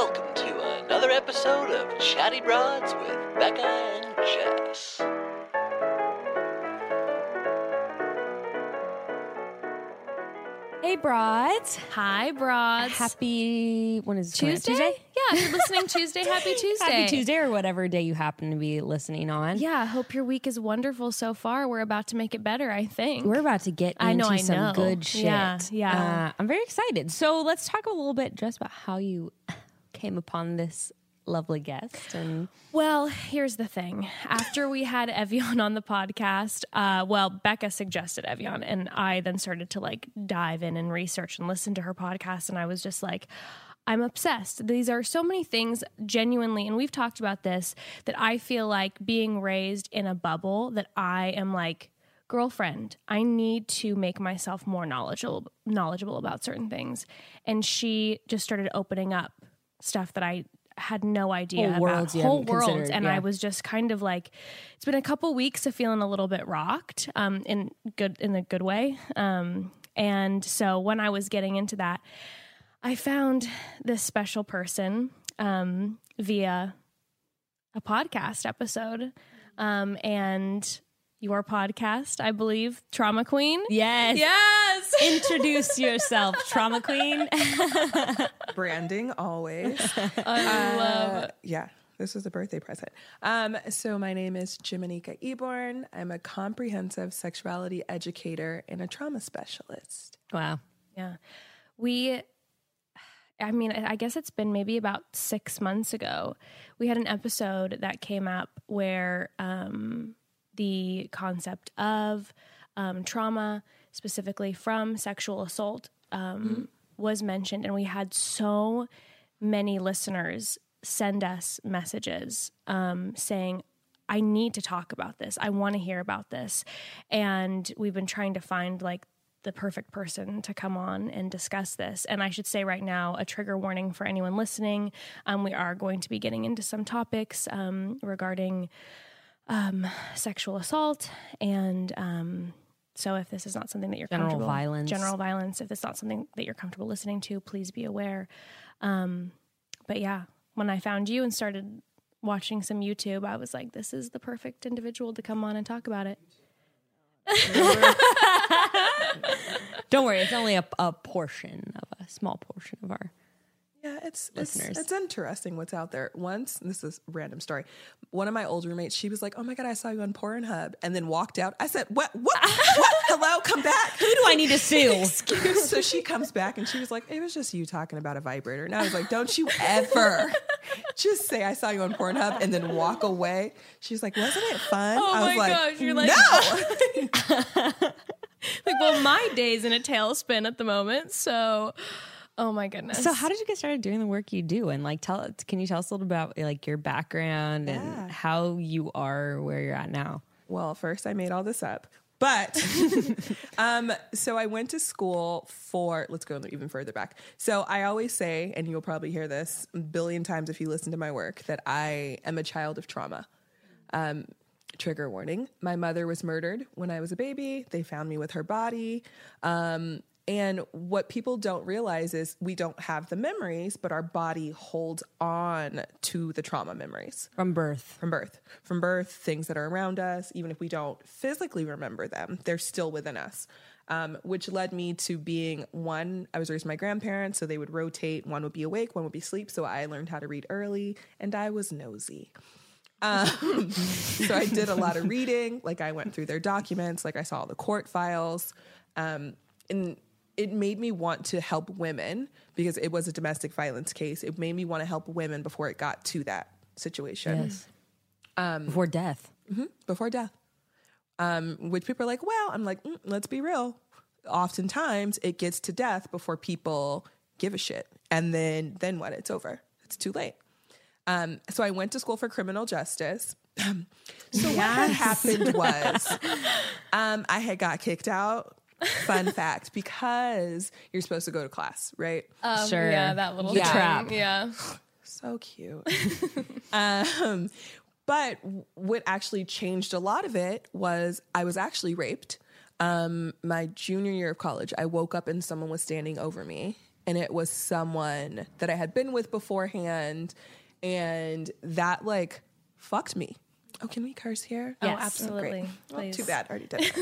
welcome to another episode of Chatty Broads with Becca and Jess. Hey, broads. Hi, broads. Happy, when is it? Tuesday? Tuesday? Yeah, if you're listening Tuesday. Happy Tuesday. Happy Tuesday or whatever day you happen to be listening on. Yeah, I hope your week is wonderful so far. We're about to make it better, I think. We're about to get I into know, I some know. good shit. Yeah, yeah. Uh, I'm very excited. So let's talk a little bit just about how you came upon this lovely guest and Well, here's the thing. After we had Evian on the podcast, uh, well, Becca suggested Evian, and I then started to like dive in and research and listen to her podcast, and I was just like, I'm obsessed. These are so many things genuinely, and we've talked about this, that I feel like being raised in a bubble that I am like, girlfriend, I need to make myself more knowledgeable knowledgeable about certain things. And she just started opening up stuff that I had no idea Whole about. worlds you whole worlds. and yeah. I was just kind of like it's been a couple weeks of feeling a little bit rocked um in good in a good way. Um and so when I was getting into that I found this special person um via a podcast episode. Um and your podcast I believe Trauma Queen yes, yes introduce yourself, trauma queen. branding always. I love Uh, yeah, this was a birthday present. Um, so my name is Jimanekia Eborn. I'm a comprehensive sexuality educator and a trauma specialist. wow. Yeah. We, I mean, I guess it's been maybe about six months ago. We had an episode that came up where um, the concept of um, trauma, specifically from sexual assault, um, was mentioned. And we had so many listeners send us messages um, saying, I need to talk about this. I want to hear about this. And we've been trying to find like the perfect person to come on and discuss this. And I should say right now, a trigger warning for anyone listening. Um, we are going to be getting into some topics um, regarding um, sexual assault. And um, so if this is not something that you're General comfortable, violence. general violence, if it's not something that you're comfortable listening to, please be aware. Um, but yeah, when I found you and started watching some YouTube, I was like, this is the perfect individual to come on and talk about it. Don't worry, it's only a, a portion of a small portion of our. Yeah, it's it's, Listeners. it's interesting what's out there. Once, this is a random story. One of my old roommates, she was like, "Oh my god, I saw you on Pornhub," and then walked out. I said, "What? What? what? Hello, come back." Who do I need to sue? so she comes back and she was like, "It was just you talking about a vibrator." And I was like, "Don't you ever just say I saw you on Pornhub and then walk away?" She's like, "Wasn't it fun?" Oh I was my like, gosh, you're like- "No." like well my day's in a tailspin at the moment so oh my goodness So, how did you get started doing the work you do? And like, tell can you tell us a little about like your background Yeah. and how you are where you're at now? Well, first I made all this up. But um, so I went to school for, let's go even further back. So I always say, and you'll probably hear this a billion times if you listen to my work, that I am a child of trauma. Um, trigger warning my mother was murdered when I was a baby. They found me with her body. Um, and what people don't realize is we don't have the memories, but our body holds on to the trauma memories From birth. from birth. From birth, things that are around us, even if we don't physically remember them, they're still within us. Um, which led me to being one, I was raised by my grandparents, so they would rotate. One would be awake, one would be asleep. So I learned how to read early, and I was nosy. Um, so I did a lot of reading. Like I went through their documents, like I saw the court files. Um, and it made me want to help women because it was a domestic violence case. It made me want to help women before it got to that situation Yes. Before death. before death. Um, which people are like, well, I'm like, mm, let's be real. Oftentimes it gets to death before people give a shit. And then then what? It's over. It's too late. Um, so I went to school for criminal justice. so what had happened was um, I had got kicked out. Fun fact, because you're supposed to go to class, right? um, Sure. yeah that little The thing. trap. yeah so cute. um, but what actually changed a lot of it was I was actually raped. Um, my junior year of college, I woke up and someone was standing over me and it was someone that I had been with beforehand, and that like fucked me. Oh, can we curse here? Oh, absolutely. Great. Well, too bad. I Already did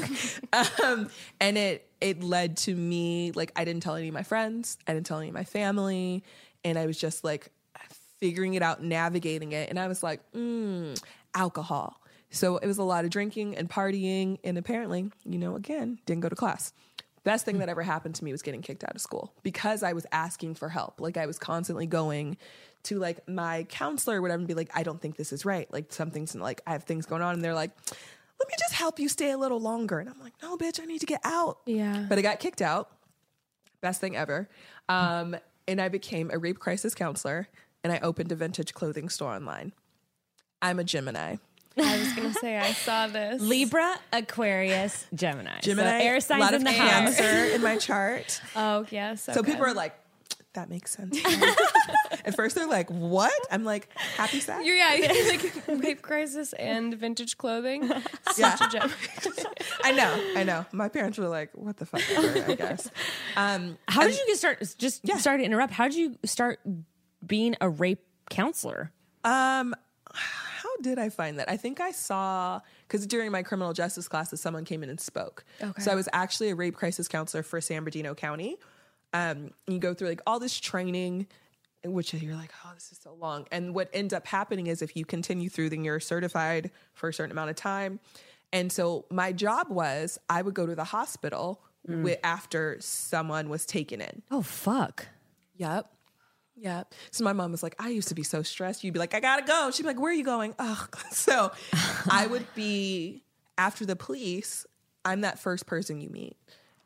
um, and it it led to me like I didn't tell any of my friends. I didn't tell any of my family, and I was just like figuring it out, navigating it. And I was like, mm, alcohol. So it was a lot of drinking and partying, and apparently, you know, again, didn't go to class. Best thing that ever happened to me was getting kicked out of school because I was asking for help. Like I was constantly going to like my counselor or whatever and be like, I don't think this is right. Like something's like I have things going on, and they're like, let me just help you stay a little longer. And I'm like, no, bitch, I need to get out. Yeah. But I got kicked out. Best thing ever. Um, and I became a rape crisis counselor and I opened a vintage clothing store online. I'm a Gemini. I was gonna say I saw this. Libra, Aquarius, Gemini. Gemini, so air a signs lot in of the house. cancer in my chart. Oh yes. So people are like, that makes sense. At first they're like, what? I'm like, happy sex? You're yeah, you're like rape crisis and vintage clothing. Yeah. A gem. I know, I know. My parents were like, what the fuck ever, I guess. Um, How did you get start? Just Yeah. sorry to interrupt. How did you start being a rape counselor? Um, how did I find that? I think I saw because during my criminal justice classes, someone came in and spoke. Okay. So I was actually a rape crisis counselor for San Bernardino County. Um, you go through like all this training, which you're like, oh, this is so long. And what ends up happening is if you continue through, then you're certified for a certain amount of time. And so my job was I would go to the hospital wi- after someone was taken in. Oh fuck! Yep. Yep. So my mom was like, I used to be so stressed. You'd be like, I gotta go. She'd be like, Where are you going? Oh, so I would be after the police. I'm that first person you meet.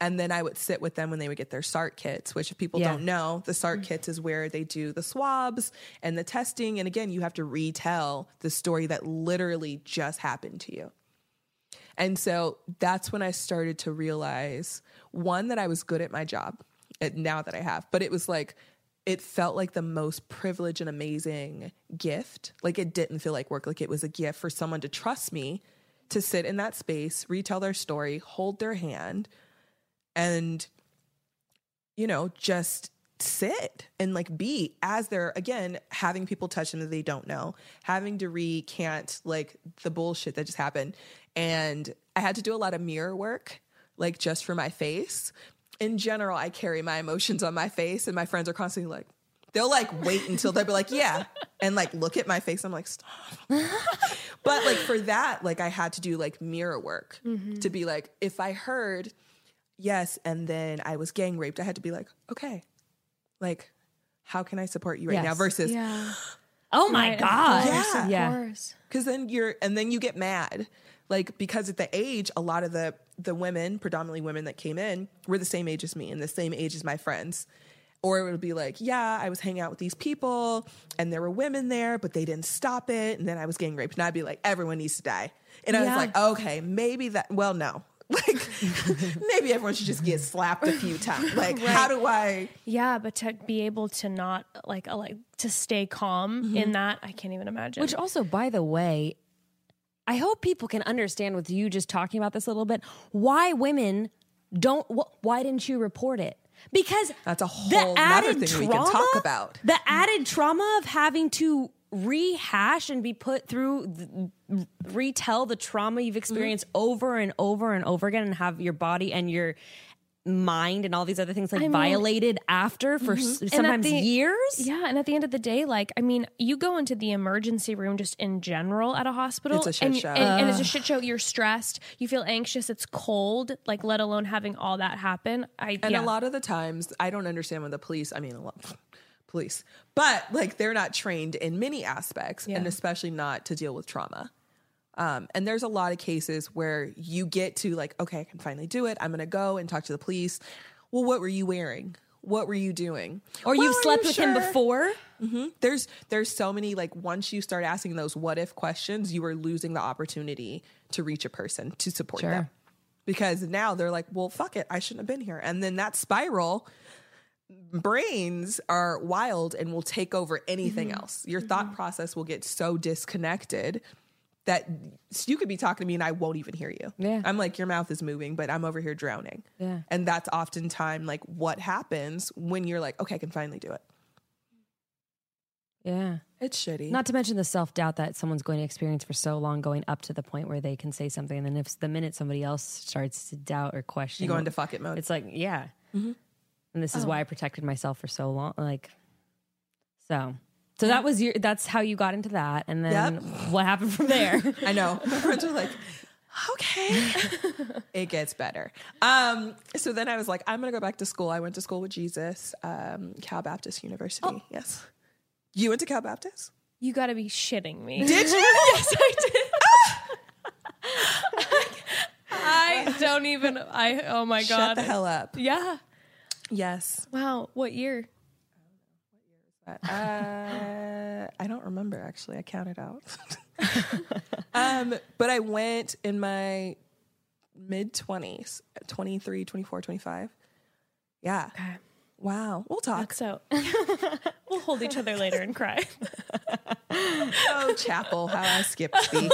And then I would sit with them when they would get their SART kits, which if people Yeah. don't know, the SART kits is where they do the swabs and the testing. And again, you have to retell the story that literally just happened to you. And so that's when I started to realize one, that I was good at my job uh, now that I have, but it was like, it felt like the most privileged and amazing gift. Like it didn't feel like work, like it was a gift for someone to trust me to sit in that space, retell their story, hold their hand, and, you know, just sit and like be as they're again having people touch them that they don't know, having to recant like the bullshit that just happened. And I had to do a lot of mirror work, like just for my face. In general, I carry my emotions on my face, and my friends are constantly like, they'll like wait until they'll be like, yeah, and like look at my face. I'm like, stop. but like for that, like I had to do like mirror work mm-hmm. to be like, if I heard yes, and then I was gang raped, I had to be like, okay, like, how can I support you right now? Versus, Yeah. Oh my Right, of god! course, of Yeah. course. because then you're, and then you get mad, like because at the age, a lot of the the women, predominantly women that came in, were the same age as me and the same age as my friends. Or it would be like, yeah, I was hanging out with these people and there were women there, but they didn't stop it. And then I was getting raped. And I'd be like, everyone needs to die. And I Yeah. was like, okay, maybe that, well, no. Like, maybe everyone should just get slapped a few times. Like, how do I? Yeah, but to be able to not like uh, like to stay calm Mm-hmm. in that, I can't even imagine. Which also, by the way, I hope people can understand with you just talking about this a little bit. Why women don't? Wh- why didn't you report it? Because That's a whole nother added thing we can talk about. The added trauma of having to rehash and be put through, th- retell the trauma you've experienced Mm-hmm. over and over and over again, and have your body and your mind and all these other things like I mean- Mm-hmm. violated after for s- at sometimes the- years. Yeah, and at the end of the day, like I mean, you go into the emergency room just in general at a hospital, It's a shit and, show. and, and it's a shit show. You're stressed, you feel anxious, it's cold, like let alone having all that happen. I And yeah. a lot of the times, I don't understand when the police, I mean, a lot, police, but like they're not trained in many aspects and especially not to deal with trauma. Um, and there's a lot of cases where you get to like, okay, I can finally do it. I'm going to go and talk to the police. Well, what were you wearing? What were you doing? Or Well, you've slept you with him sure? before. there's there's so many like once you start asking those what if questions you are losing the opportunity to reach a person to support Sure. them because now they're like well fuck it i shouldn't have been here and then that spiral brains are wild and will take over anything else your thought process will get so disconnected that you could be talking to me and I won't even hear you. Yeah. I'm like, your mouth is moving, but I'm over here drowning. Yeah. And that's oftentimes like what happens when you're like, okay, I can finally do it. Yeah. It's shitty. Not to mention the self doubt that someone's going to experience for so long, going up to the point where they can say something, and then if the minute somebody else starts to doubt or question, you go into fuck it mode. it's like, yeah. Mm-hmm. And this is Oh. why I protected myself for so long. Like, so, so that was your. That's how you got into that, and then what happened from there? I know. My friends were like, okay. it gets better. Um, so then I was like, I'm gonna go back to school. I went to school with Jesus, um, Cal Baptist University. Oh. Yes. You went to Cal Baptist? You got to be shitting me. Did you? yes, I did. I don't even. I. Oh my god. Shut the hell up. Yeah. Yes. Wow. What year? what year is Uh, I don't remember actually. I counted out. um, but I went in my mid 20s, 23, 24, 25. Yeah. Okay. Wow. We'll talk. So we'll hold each other later and cry. Oh, chapel, how I skipped thee.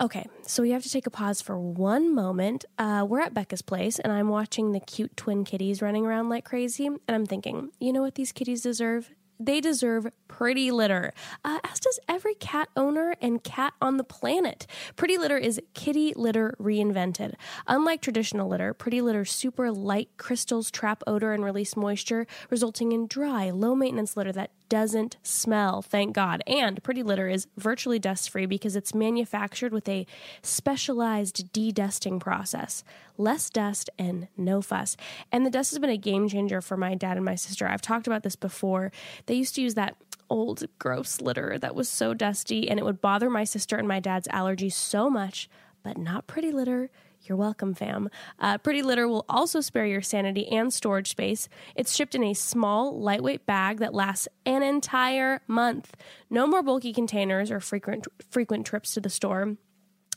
Okay, so we have to take a pause for one moment. Uh, we're at Becca's place, and I'm watching the cute twin kitties running around like crazy. And I'm thinking, you know what these kitties deserve? They deserve pretty litter, uh, as does every cat owner and cat on the planet. Pretty litter is kitty litter reinvented. Unlike traditional litter, pretty litter's super light crystals trap odor and release moisture, resulting in dry, low maintenance litter that doesn't smell, thank God. And Pretty Litter is virtually dust free because it's manufactured with a specialized de dusting process. Less dust and no fuss. And the dust has been a game changer for my dad and my sister. I've talked about this before. They used to use that old, gross litter that was so dusty, and it would bother my sister and my dad's allergies so much, but not Pretty Litter. You're welcome, fam. Uh, Pretty Litter will also spare your sanity and storage space. It's shipped in a small, lightweight bag that lasts an entire month. No more bulky containers or frequent frequent trips to the store.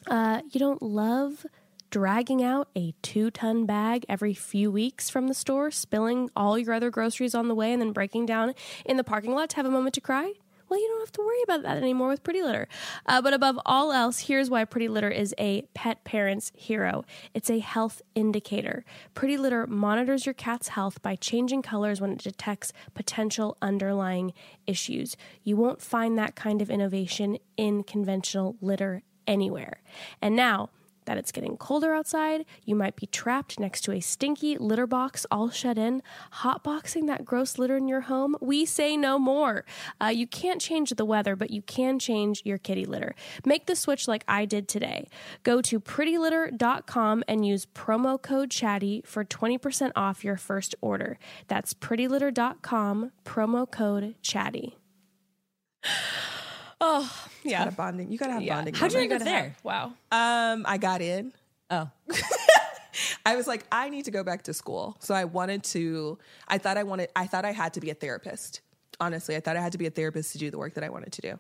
Uh, you don't love dragging out a two ton bag every few weeks from the store, spilling all your other groceries on the way, and then breaking down in the parking lot to have a moment to cry? Well, you don't have to worry about that anymore with Pretty Litter. Uh, but above all else, here's why Pretty Litter is a pet parent's hero it's a health indicator. Pretty Litter monitors your cat's health by changing colors when it detects potential underlying issues. You won't find that kind of innovation in conventional litter anywhere. And now, that it's getting colder outside, you might be trapped next to a stinky litter box all shut in, hotboxing that gross litter in your home. We say no more. Uh, you can't change the weather, but you can change your kitty litter. Make the switch like I did today. Go to prettylitter.com and use promo code chatty for 20% off your first order. That's prettylitter.com, promo code chatty. Oh, yeah. Gotta bonding. You gotta have bonding. How'd you up there? Wow. Um, I got in. Oh, I was like, I need to go back to school. So I wanted to, I thought I wanted, I thought I had to be a therapist. Honestly, I thought I had to be a therapist to do the work that I wanted to do.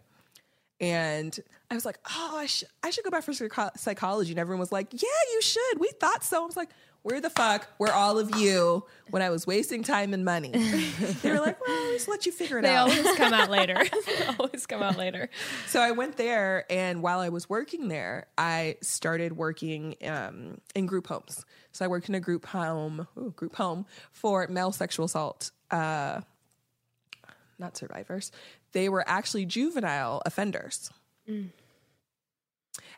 And I was like, oh, I, sh- I should go back for psychology. And everyone was like, yeah, you should. We thought so. I was like, where the fuck were all of you when I was wasting time and money? they were like, well, just let you figure it They out. They always come out later. they always come out later. So I went there, and while I was working there, I started working um, in group homes. So I worked in a group home, ooh, group home for male sexual assault, uh, not survivors. They were actually juvenile offenders.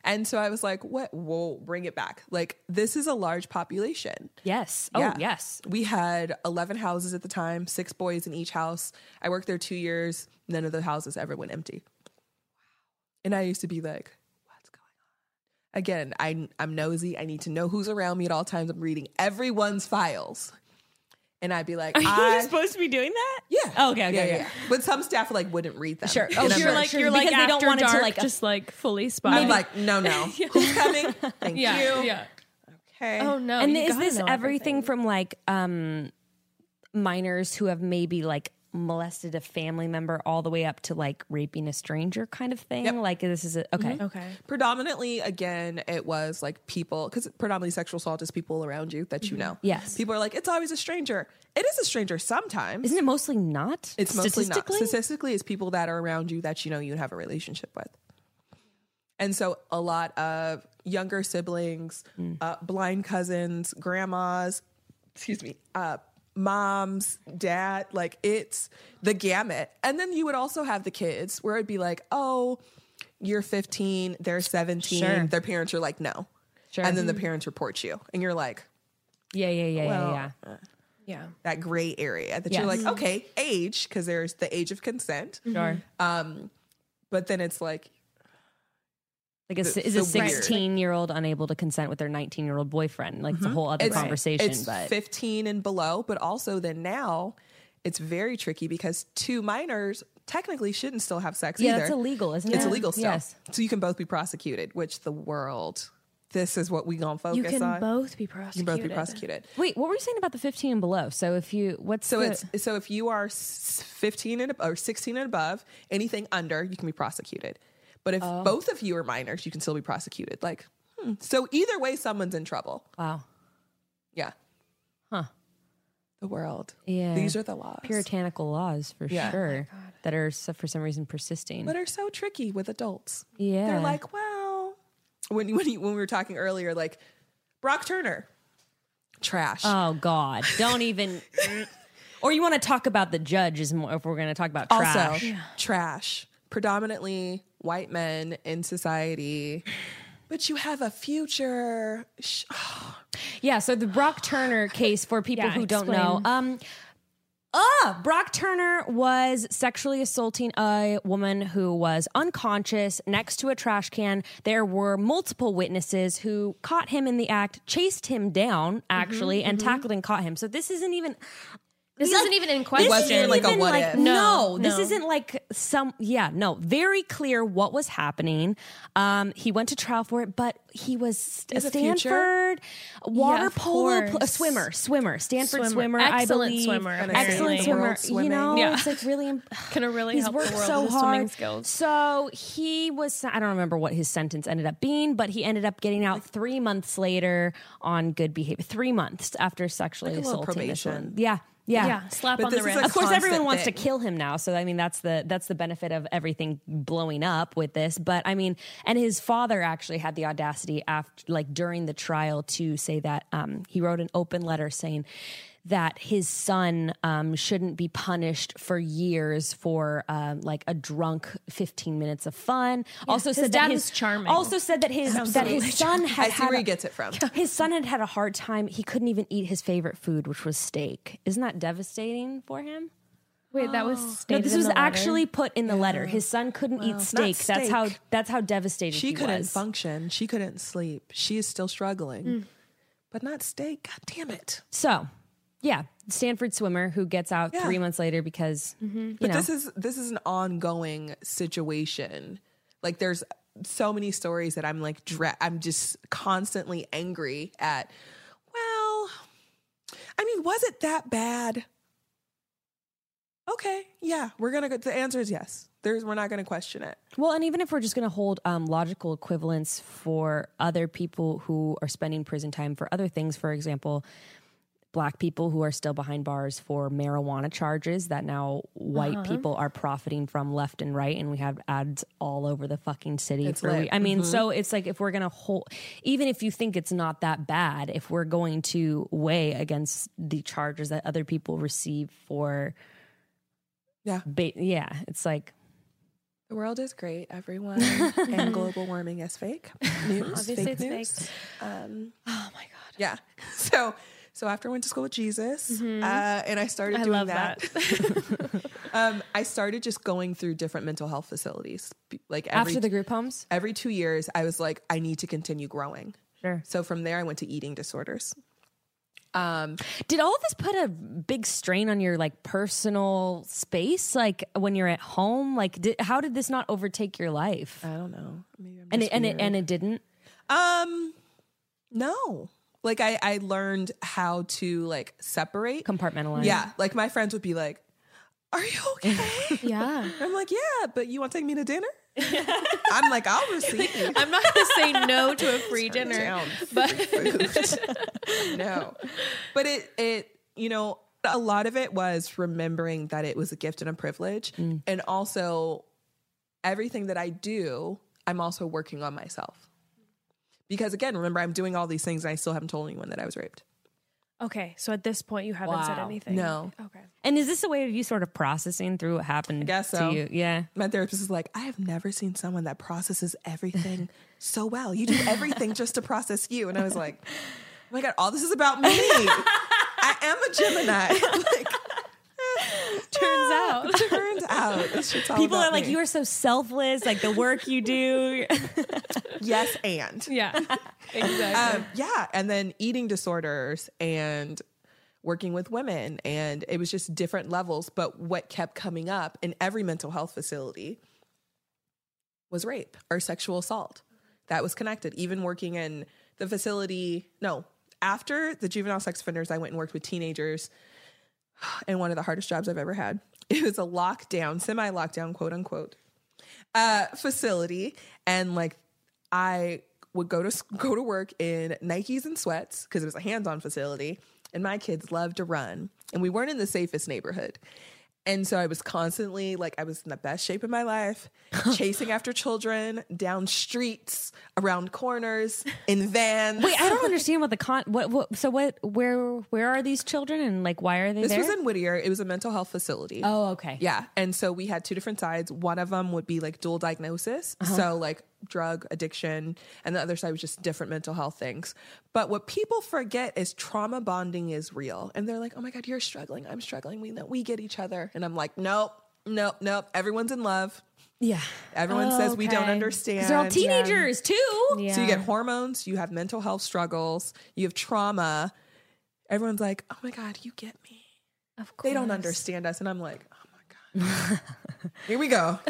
And so I was like, "What? We'll bring it back. Like this is a large population." yes. Oh, Yeah. yes. We had 11 houses at the time, six boys in each house. I worked there two years. None of the houses ever went empty. And I used to be like, what's going on? Again, I, I'm nosy. I need to know who's around me at all times. I'm reading everyone's files. And I'd be like, Are you supposed to be doing that? yeah. Oh, okay, okay, yeah, okay. yeah. But some staff like wouldn't read them. Sure. And Oh, I'm sure, you're like you're like because they don't after want it to, dark, like, just like fully spy. I'm like, no, no. Who's coming? Thank yeah, you. yeah. Okay. Oh no! and you is gotta this know everything, from like um minors who have maybe like molested a family member all the way up to like raping a stranger kind of thing? Yep. Like this is a, okay. Okay. predominantly again it was like people because predominantly sexual assault is people around you that you know Yes. people are like it's always a stranger it is a stranger sometimes Isn't it mostly not? it's mostly not statistically? statistically it's people that are around you that you know you have a relationship with And so a lot of younger siblings, uh, blind cousins, grandmas, excuse me, uh, moms, dad, like it's the gamut. And then you would also have the kids where it'd be like, oh, you're 15, they're 17, Sure. their parents are like, no. Sure. And then the parents report you. And you're like, Yeah, yeah, yeah, well, yeah, yeah. Yeah. that gray area that you're like, okay, age, because there's the age of consent. Sure. Um, but then it's like, Like, a, The- is a the weird. 16 year old unable to consent with their 19 year old boyfriend? Like, it's a mm-hmm. whole other it's, conversation. it's but 15 and below, but also then now it's very tricky because two minors technically shouldn't still have sex yeah, either. that's illegal, isn't it? It's illegal still. Yes. So you can both be prosecuted, which the world, this is what we gonna focus You can on. both be prosecuted. you prosecuted. can both be prosecuted. Wait, what were you saying about the 15 and below? So if you, what's So the, it's so if you are 15 and or 16 and above, anything under, you can be prosecuted. But if Oh. both of you are minors, you can still be prosecuted. Like, hmm. so either way, someone's in trouble. wow. Yeah. Huh. The world. Yeah. These are the laws. Puritanical laws for Yeah. sure that are for some reason persisting. but are so tricky with adults. Yeah. They're like, well, when when you, when we were talking earlier, like Brock Turner, trash. oh God, don't even. or you want to talk about the judge is more if we're going to talk about trash. also, trash. Predominantly white men in society. But you have a future. Yeah, so the Brock Turner case for people Yeah, who don't know. explain. Um uh, Brock Turner was sexually assaulting a woman who was unconscious next to a trash can. There were multiple witnesses who caught him in the act, chased him down actually, and tackled and caught him. So this isn't even This isn't even in question. wasn't isn't like a even what like- if. No, No, this isn't like some. Yeah, no, very clear what was happening. Um, he went to trial for it, but he was a Is a? Stanford water Yeah, polo pl- a swimmer, swimmer, Stanford Swimmer. swimmer, I Excellent believe. swimmer, And excellent swimmer. You know, Yeah. it's like really. im- Gonna really He's help worked the world so with hard. skills. So he was. I don't remember what his sentence ended up being, but he ended up getting out three months later on good behavior. Three months after sexually Like assaulting this probation. one. Yeah, yeah, Yeah, slap But on the wrist. of course everyone wants thing. to kill him now so i mean that's the that's the benefit of everything blowing up with this but i mean and his father actually had the audacity after like during the trial to say that um, he wrote an open letter saying that his son um, shouldn't be punished for years for um, like a drunk 15 minutes of fun. also his said dad that his charming. Also said that his that his son had I see had where a- he gets it from. his son had had a hard time. He couldn't even eat his favorite food, which was steak. Isn't that devastating for him? Wait, that was No, stated this in was the letter? actually put in the letter. His son couldn't eat steak. That's how that's how devastated She he couldn't was. function. She couldn't sleep. She is still struggling. But not steak. God damn it. So, yeah, Stanford swimmer who gets out Yeah. three months later because you But know this is this is an ongoing situation. Like there's so many stories that I'm like dre- I'm just constantly angry at. Well, I mean, was it that bad? Okay, yeah, we're gonna go. The answer is yes. There's we're not gonna question it. Well, and even if we're just going to hold um, logical equivalents for other people who are spending prison time for other things, for example, black people who are still behind bars for marijuana charges that now white Uh-huh. people are profiting from left and right, and we have ads all over the fucking city. It's for lit. I mean, Mm-hmm. so it's like if we're going to hold, even if you think it's not that bad, if we're going to weigh against the charges that other people receive for, Yeah, ba- yeah, it's like the world is great, everyone, and global warming is fake news. Obviously fake it's news. Um, Oh my god. yeah. So so after I went to school with Jesus, uh, and I started I doing love that. um, I started just going through different mental health facilities. Like every, after the group homes. every two years, I was like, I need to continue growing. Sure. So from there, I went to eating disorders. Um, Did all of this put a big strain on your like personal space, like when you're at home? Like, did, how did this not overtake your life? I don't know. Maybe I'm And it, and it and it didn't. um, no. Like I, I learned how to like separate. Compartmentalize. Yeah. Like my friends would be like, "Are you okay?" Yeah. I'm like, "Yeah, but you want to take me to dinner?" I'm like, "I'll receive." I'm not gonna say no to a free dinner. down But no but it it you know a lot of it was remembering that it was a gift and a privilege mm. and also everything that i do I'm also working on myself. Because again, remember, I'm doing all these things and I still haven't told anyone that I was raped. Okay, so at this point, you haven't said anything. No. Okay. And is this a way of you sort of processing through what happened guess to you? Yeah. My therapist is like, I have never seen someone that processes everything so well. You do everything just to process you. And I was like, oh my God, all this is about me. I am a Gemini. like, Turns out. turns out. This shit's all People are like, me. you are so selfless, like the work you do. yes, and. Yeah. exactly. Um, yeah. And then eating disorders and working with women. And it was just different levels. But what kept coming up in every mental health facility was rape or sexual assault. That was connected. Even working in the facility, no, after the juvenile sex offenders, I went and worked with teenagers and one of the hardest jobs I've ever had. It was a lockdown, semi lockdown, quote unquote, uh, facility. And like, I would go to go to work in Nikes and sweats because it was a hands-on facility, and my kids loved to run, and we weren't in the safest neighborhood. And so I was constantly like I was in the best shape of my life, chasing after children down streets, around corners, in vans. Wait, I don't understand what the con. What, what? So what? Where? Where are these children and like why are they This there? was in Whittier. It was a mental health facility. oh, okay. Yeah. And so we had two different sides. One of them would be like dual diagnosis. Uh-huh. So, like drug addiction. And the other side was just different mental health things. But what people forget is trauma bonding is real. And they're like, oh my God, you're struggling. I'm struggling. We know we get each other. And I'm like, nope, nope, nope. Everyone's in love. Yeah. Everyone says we don't understand. understand. 'Cause they're all teenagers too. Yeah. So you get hormones, you have mental health struggles, you have trauma. Everyone's like, oh my God, you get me. Of course. They don't understand us. And I'm like, oh my God. Here we go.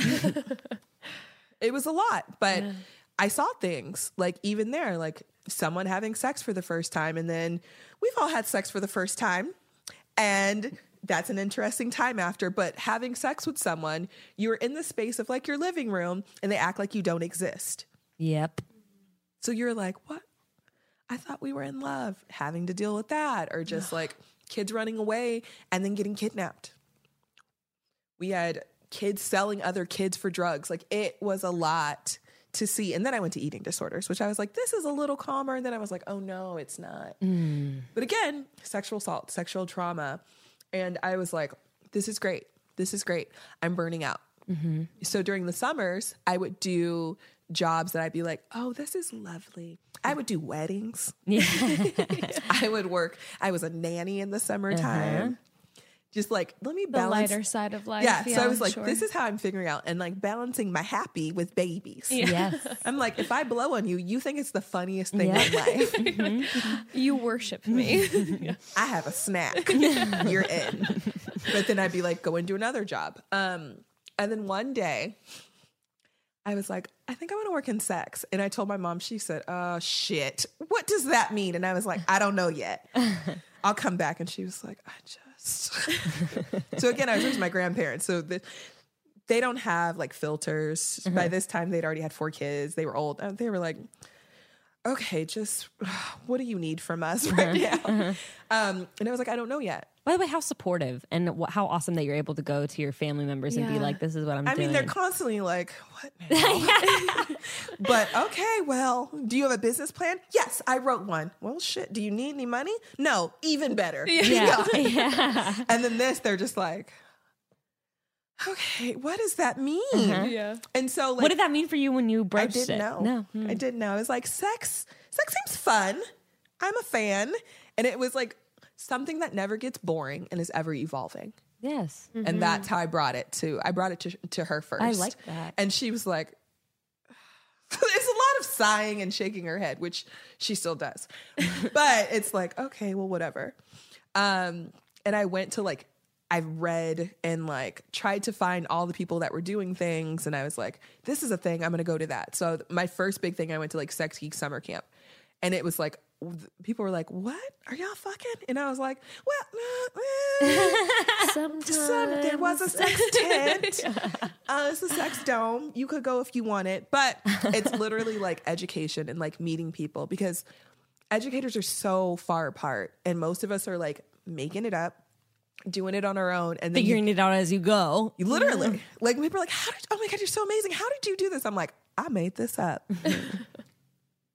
it was a lot, but I saw things like even there, like someone having sex for the first time. And then we've all had sex for the first time. And that's an interesting time after. But having sex with someone, you're in the space of like your living room and they act like you don't exist. Yep. So you're like, what? I thought we were in love, having to deal with that, or just like kids running away and then getting kidnapped. We had kids selling other kids for drugs. Like it was a lot to see. And then I went to eating disorders, which I was like, this is a little calmer. And then I was like, oh no, it's not. Mm. But again, sexual assault, sexual trauma. And I was like, this is great. This is great. I'm burning out. Mm-hmm. So during the summers, I would do jobs that I'd be like, oh, this is lovely. I would do weddings. Yeah. I would work. I was a nanny in the summertime. Uh-huh. Just like, let me The balance. lighter side of life. yeah, so I was like, sure. this is how I'm figuring out and like balancing my happy with babies. yes. I'm like, if I blow on you, you think it's the funniest thing Yeah. in life. You worship me. I have a snack. You're in. But then I'd be like, go and do another job. Um, and then one day, I was like, I think I want to work in sex. And I told my mom, she said, Oh, shit. What does that mean? And I was like, I don't know yet. I'll come back. And she was like, I just. so again, I was with my grandparents. So the, they don't have like filters. By mm-hmm. this time, they'd already had four kids. They were old. And they were like, okay, just what do you need from us right mm-hmm. now? Mm-hmm. Um, and I was like, I don't know yet. By the way, how supportive and wh- how awesome that you're able to go to your family members and be like, "This is what I'm doing. I doing." mean, they're constantly like, what now? but okay, well, do you have a business plan? Yes, I wrote one. Well, shit, do you need any money? No, even better. yeah. yeah. And then this, they're just like, okay, what does that mean? yeah. And so, like, What did that mean for you when you I didn't it? know. No. Hmm. I didn't know. It was like sex. Sex seems fun. I'm a fan, and it was like something that never gets boring and is ever evolving. Yes. And that's how I brought it to. I brought it to to her first. I like that. And she was like, "There's a lot of sighing and shaking her head, which she still does." but it's like, okay, well, whatever. Um, and I went to like. I read and like tried to find all the people that were doing things, and I was like, "This is a thing. I'm going to go to that." So my first big thing, I went to like Sex Geek summer camp, and it was like people were like, "What are y'all fucking?" And I was like, "Well, uh, eh." Sometimes Some, there was a sex tent. uh, it's a sex dome. You could go if you want it, but it's literally like education and like meeting people because educators are so far apart, and most of us are like making it up, doing it on our own, and then you, Figuring it out as you go. you literally like people are like, "How did? Oh my god, you're so amazing! How did you do this?" I'm like, I made this up.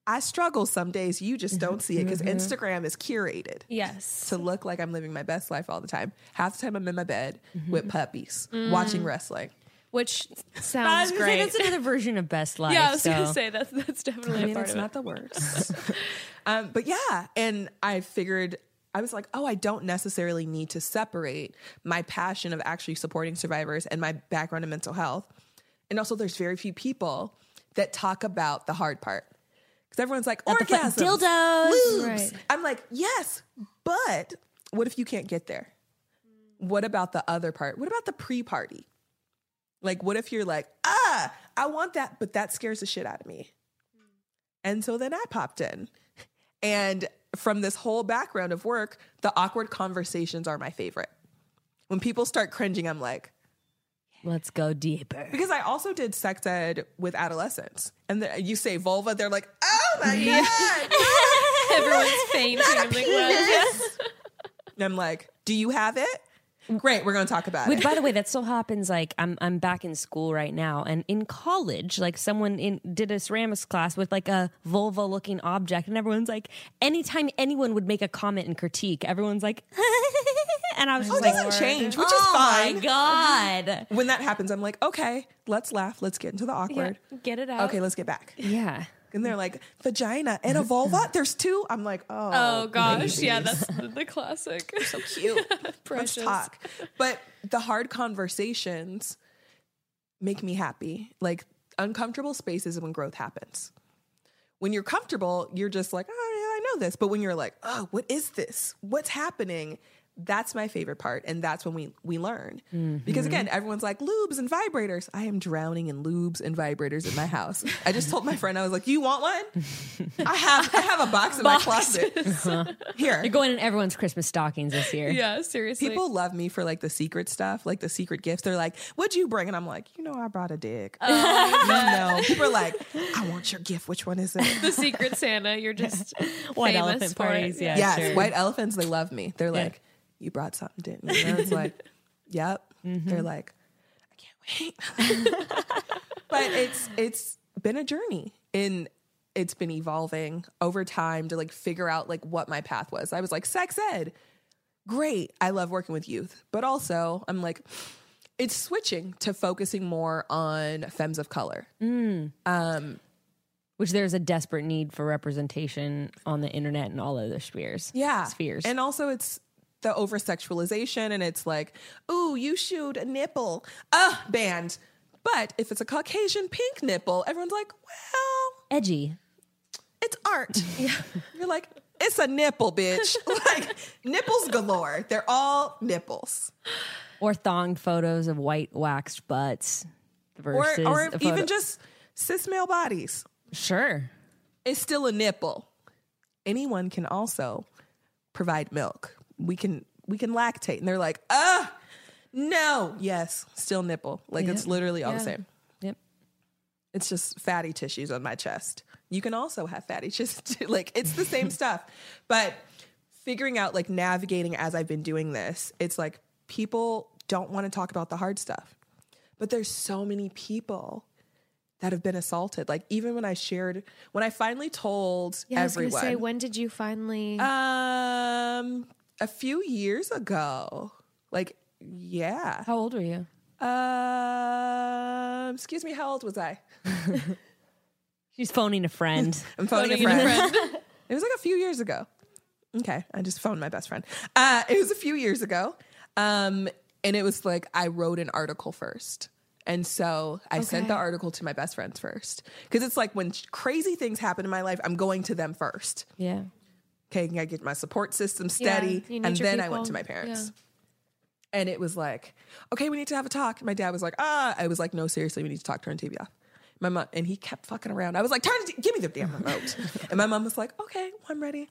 I struggle some days. You just mm-hmm. don't see it because mm-hmm. Instagram is curated Yes. to look like I'm living my best life all the time. Half the time I'm in my bed mm-hmm. with puppies watching mm. wrestling. Which I sounds was gonna say, great. that's another version of best life. yeah, I was so. gonna say that's that's definitely I a mean, part it's of not the worst. um, but yeah, and I figured I was like, oh, I don't necessarily need to separate my passion of actually supporting survivors and my background in mental health. And also, there's very few people that talk about the hard part because everyone's like the orgasms, dildos. lubes. Right. I'm like, yes, but what if you can't get there? What about the other part? What about the pre-party? Like, what if you're like, ah, I want that, but that scares the shit out of me. And so then I popped in. And from this whole background of work, the awkward conversations are my favorite. When people start cringing, I'm like, Let's go deeper. because I also did sex ed with adolescents. And the, you say vulva, they're like, oh my God. Everyone's fainting. I'm like, what? and I'm like, do you have it? Great, we're going to talk about Which, it. by the way, that still happens. Like I'm, I'm back in school right now, and in college, like someone in did a ceramics class with like a vulva-looking object, and everyone's like, anytime anyone would make a comment and critique, everyone's like, and I was Oh, just it like, doesn't change, which oh is fine. my god, When that happens, I'm like, okay, let's laugh. Let's get into the Yeah, awkward. get it out. Okay, let's get back. yeah. And they're like, vagina and a vulva? There's two? I'm like, oh. Oh gosh, yeah, that's the, the classic. so cute. Precious. Let's talk. But the hard conversations make me happy. Like uncomfortable spaces when growth happens. When you're comfortable, you're just like, oh yeah, I know this. But when you're like, oh, what is this? What's happening? That's my favorite part, and that's when we we learn. Mm-hmm. Because again, everyone's like lubes and vibrators. I am drowning in lubes and vibrators in my house. I just told my friend, I was like, "You want one? I have I have a box in my closet. Uh-huh. Here, You're going in everyone's Christmas stockings this year. Yeah, seriously. People love me for like the secret stuff, like the secret gifts. They're like, "What'd you bring?" And I'm like, "You know, I brought a dick." Oh, you know, people are like, "I want your gift. Which one is it?" the secret Santa. You're just White famous elephant for it. parties, yeah. yes, sure. white elephants. They love me. They're like, "You brought something, didn't you?" And I was like, "Yep." They're like, "I can't wait." but it's it's been a journey and it's been evolving over time to like figure out like what my path was. I was like, sex ed, great. I love working with youth, but also I'm like, it's switching to focusing more on femmes of color. Um which there's a desperate need for representation on the internet and all other spheres. yeah spheres. and also it's the over sexualization and it's like ooh you showed a nipple. Ah banned. But if it's a caucasian pink nipple everyone's like well edgy. it's art. You're like it's a nipple bitch. Like nipples galore. They're all nipples. Or thonged photos of white waxed butts or, versus or photo- even just cis male bodies. Sure. It's still a nipple. Anyone can also provide milk we can we can lactate. And they're like ah no. Yes still nipple. Like it's literally all the same. Yep. It's just fatty tissues on my chest. You can also have fatty tissues like it's the same stuff. But figuring out like navigating as i've been doing this it's like people don't want to talk about the hard stuff. But there's so many people that have been assaulted. Like even when i shared when i finally told Yeah, I was everyone gonna say, when did you finally? um a few years ago. Like yeah. How old were you? Um excuse me how old was i? She's phoning a friend. I'm phoning, a friend, it was like a few years ago. Okay i just phoned my best friend. Uh it was a few years ago. Um and it was like i wrote an article first. And so I sent the article to my best friends first. Because it's like when crazy things happen in my life, I'm going to them first. yeah Okay, can I get my support system steady. need and then I went to my parents. Yeah. And it was like, okay, we need to have a talk. My dad was like, ah, I was like, no, seriously, we need to talk, turn the TV off. My mom, and he kept fucking around. I was like, turn, t- give me the damn remote. and my mom was like, okay, I'm ready.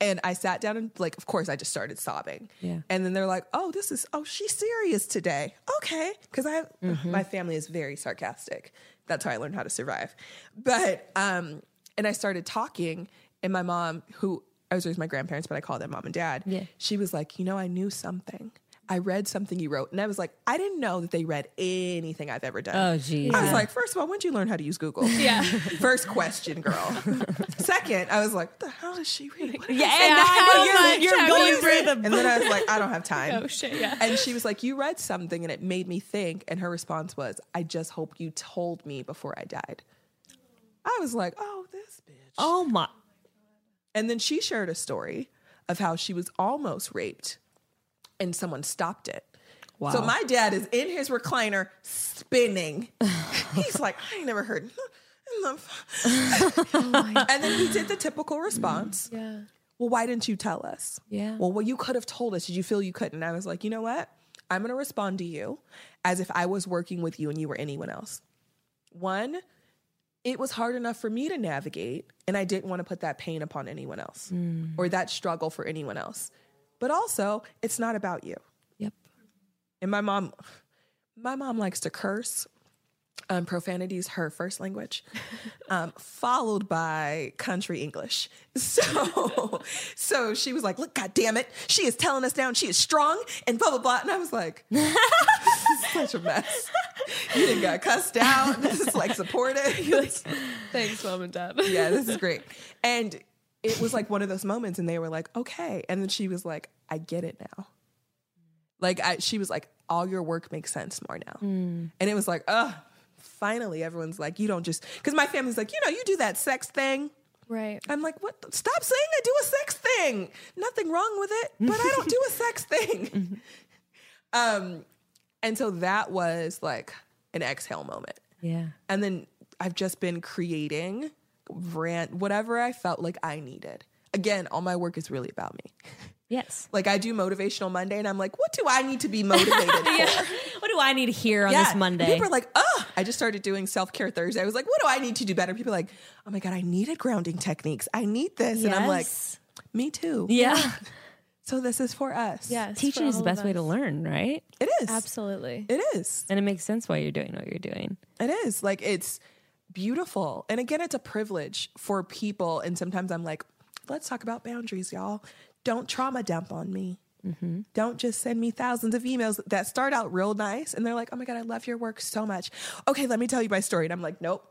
And I sat down and like, of course, I just started sobbing. Yeah. And then they're like, oh, this is, oh, she's serious today. Okay. Cause I, my family is very sarcastic. That's how I learned how to survive. But, um, and I started talking and my mom, who I was raised my grandparents, but I call them mom and dad. Yeah. She was like, you know, I knew something. I read something you wrote. And I was like, I didn't know that they read anything I've ever done. Oh, geez. I was like, first of all, when did you learn how to use Google? Yeah. First question, girl. Second, I was like, what the hell is she reading? What Yeah, and I you're, you're going through the. And then I was like, I don't have oh, time. oh shit. Yeah. And she was like, You read something and it made me think. And her response was, I just hope you told me before I died. I was like, Oh, this bitch. Oh my. And then she shared a story of how she was almost raped and someone stopped it. Wow. So my dad is in his recliner spinning. He's like, I ain't never heard. and then he did the typical response. yeah. Well, why didn't you tell us? Yeah. Well, well, you could have told us. Did you feel you couldn't? And I was like, you know what? I'm going to respond to you as if I was working with you and you were anyone else. One, it was hard enough for me to navigate, and I didn't want to put that pain upon anyone else or that struggle for anyone else. But also, it's not about you. Yep. And my mom, my mom likes to curse. Um, profanity is her first language, um, followed by country English. So, so she was like, "Look, God damn it, she is telling us down. She is strong and blah blah blah." And I was like, "This is such a mess. You didn't got cussed out. This is like supportive. Thanks, mom and dad. yeah, this is great." And it was like one of those moments, and they were like, "Okay," and then she was like, "I get it now." Like I, she was like, all your work makes sense more now. And it was like, oh, finally, everyone's like, you don't just because my family's like, you know, you do that sex thing. Right. I'm like, what? the- Stop saying I do a sex thing. Nothing wrong with it, but I don't do a sex thing. um, and so that was like an exhale moment. Yeah. And then I've just been creating rant whatever I felt like I needed. Again, all my work is really about me. Yes. Like I do motivational Monday, and I'm like, what do I need to be motivated for? What do I need to hear on this Monday? People are like, oh, I just started doing self care Thursday. I was like, what do I need to do better? People are like, oh my God, I needed grounding techniques. I need this. And I'm like, me too. yeah. So this is for us. Yes. Teaching is the best way to learn, right? It is. Absolutely. It is. And it makes sense why you're doing what you're doing. It is. Like it's beautiful. And again, it's a privilege for people. And sometimes I'm like, let's talk about boundaries, y'all. Don't trauma dump on me. Mm-hmm. Don't just send me thousands of emails that start out real nice and they're like, oh my God, I love your work so much. Okay, let me tell you my story. And I'm like, nope.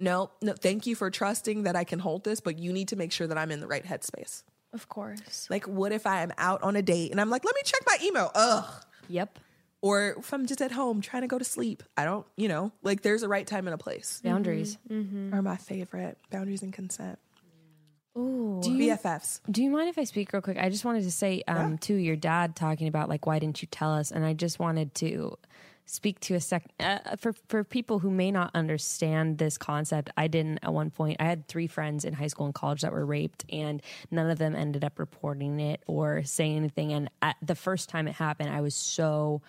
No, no, thank you for trusting that I can hold this, but you need to make sure that I'm in the right headspace. Of course. Like, what if I am out on a date and I'm like, let me check my email? Ugh. Yep. Or if I'm just at home trying to go to sleep, I don't, you know, like there's a right time and a place. Boundaries. Are my favorite boundaries and consent. Ooh. BFFs. Do you mind if I speak real quick? I just wanted to say um, to your dad talking about like why didn't you tell us? And I just wanted to speak to a sec uh, for for people who may not understand this concept. I didn't at one point. I had three friends in high school and college that were raped, and none of them ended up reporting it or saying anything. And at the first time it happened, I was so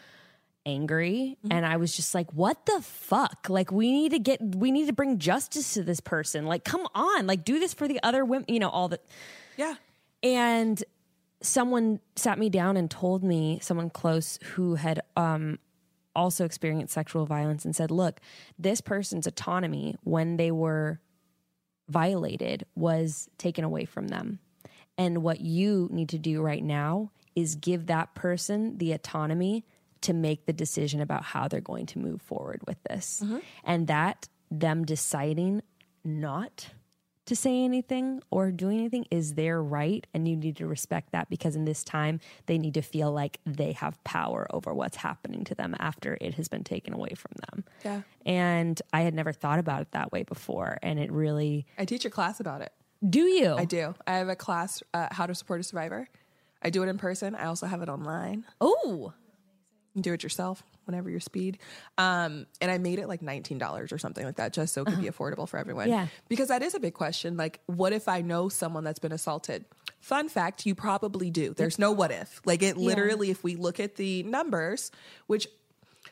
angry and I was just like what the fuck like we need to get we need to bring justice to this person like come on like do this for the other women you know all the Yeah. and someone sat me down and told me someone close who had um also experienced sexual violence and said look this person's autonomy when they were violated was taken away from them and what you need to do right now is give that person the autonomy to make the decision about how they're going to move forward with this. Mm-hmm. And that them deciding not to say anything or do anything is their right. And you need to respect that because in this time, they need to feel like they have power over what's happening to them after it has been taken away from them. Yeah. And I had never thought about it that way before. And it really, I teach a class about it. do you? I do. I have a class, uh, How to Support a Survivor. I do it in person. I also have it online. Oh, do it yourself whenever your speed. Um, and I made it like $19 or something like that, just so it could be affordable for everyone. Yeah. Because that is a big question. Like, what if I know someone that's been assaulted? Fun fact, you probably do. There's no what if. Like, it literally, if we look at the numbers, which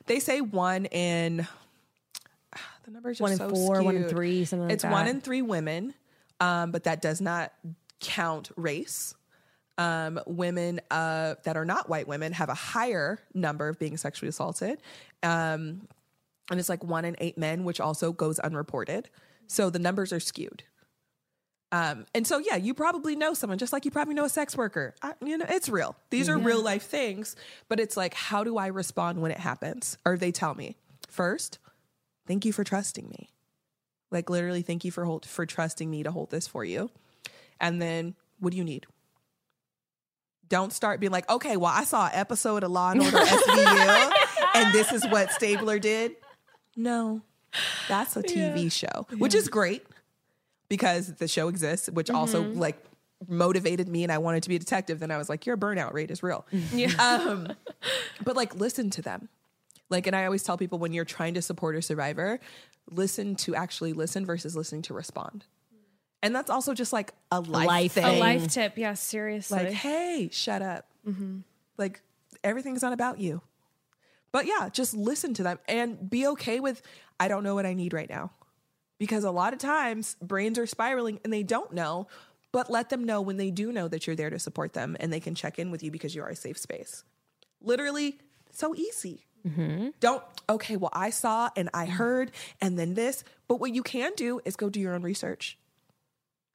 they say one in, the numbers One in so four, one in three, something like It's one in three women, um, but that does not count race um, women uh, that are not white women have a higher number of being sexually assaulted. Um, and it's like one in eight men, which also goes unreported. So the numbers are skewed. Um, and so, yeah, you probably know someone, just like you probably know a sex worker. I, you know, it's real. These are real life things. But it's like, how do I respond when it happens? Or they tell me first, thank you for trusting me. Like literally, thank you for hold, for trusting me to hold this for you. And then, what do you need? Don't start being like, okay, well, I saw an episode of Law and Order SVU, and this is what Stabler did. No, that's a TV show, which is great because the show exists, which also like motivated me and I wanted to be a detective. Then I was like, your burnout rate is real. Um, but like, listen to them. Like, and I always tell people when you're trying to support a survivor, listen to actually listen versus listening to respond. And that's also just like a life, Life thing. A life tip. Yeah, seriously. Like, hey, shut up. Mm-hmm. Like, everything's not about you. But yeah, just listen to them and be okay with, I don't know what I need right now. Because a lot of times brains are spiraling and they don't know, but let them know when they do know that you're there to support them and they can check in with you because you are a safe space. Literally, so easy. Mm-hmm. Don't, okay, well, I saw and I heard and then this. But what you can do is go do your own research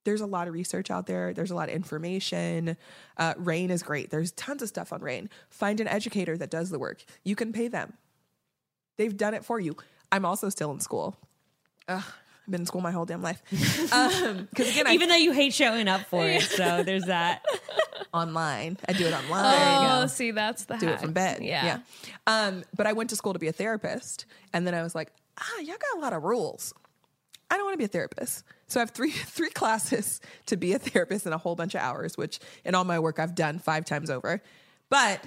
there's a lot of research out there. There's a lot of information. Uh, RAINN is great. There's tons of stuff on RAINN. Find an educator that does the work. You can pay them. They've done it for you. I'm also still in school. Ugh, I've been in school my whole damn life. Because again, I Even though you hate showing up for it, so there's that. online. I do it online. oh, see, that's the do it from bed. Yeah. Yeah. Um, but I went to school to be a therapist, and then I was like, ah, y'all got a lot of rules. I don't want to be a therapist. So I have three three classes to be a therapist and a whole bunch of hours, which in all my work I've done five times over. But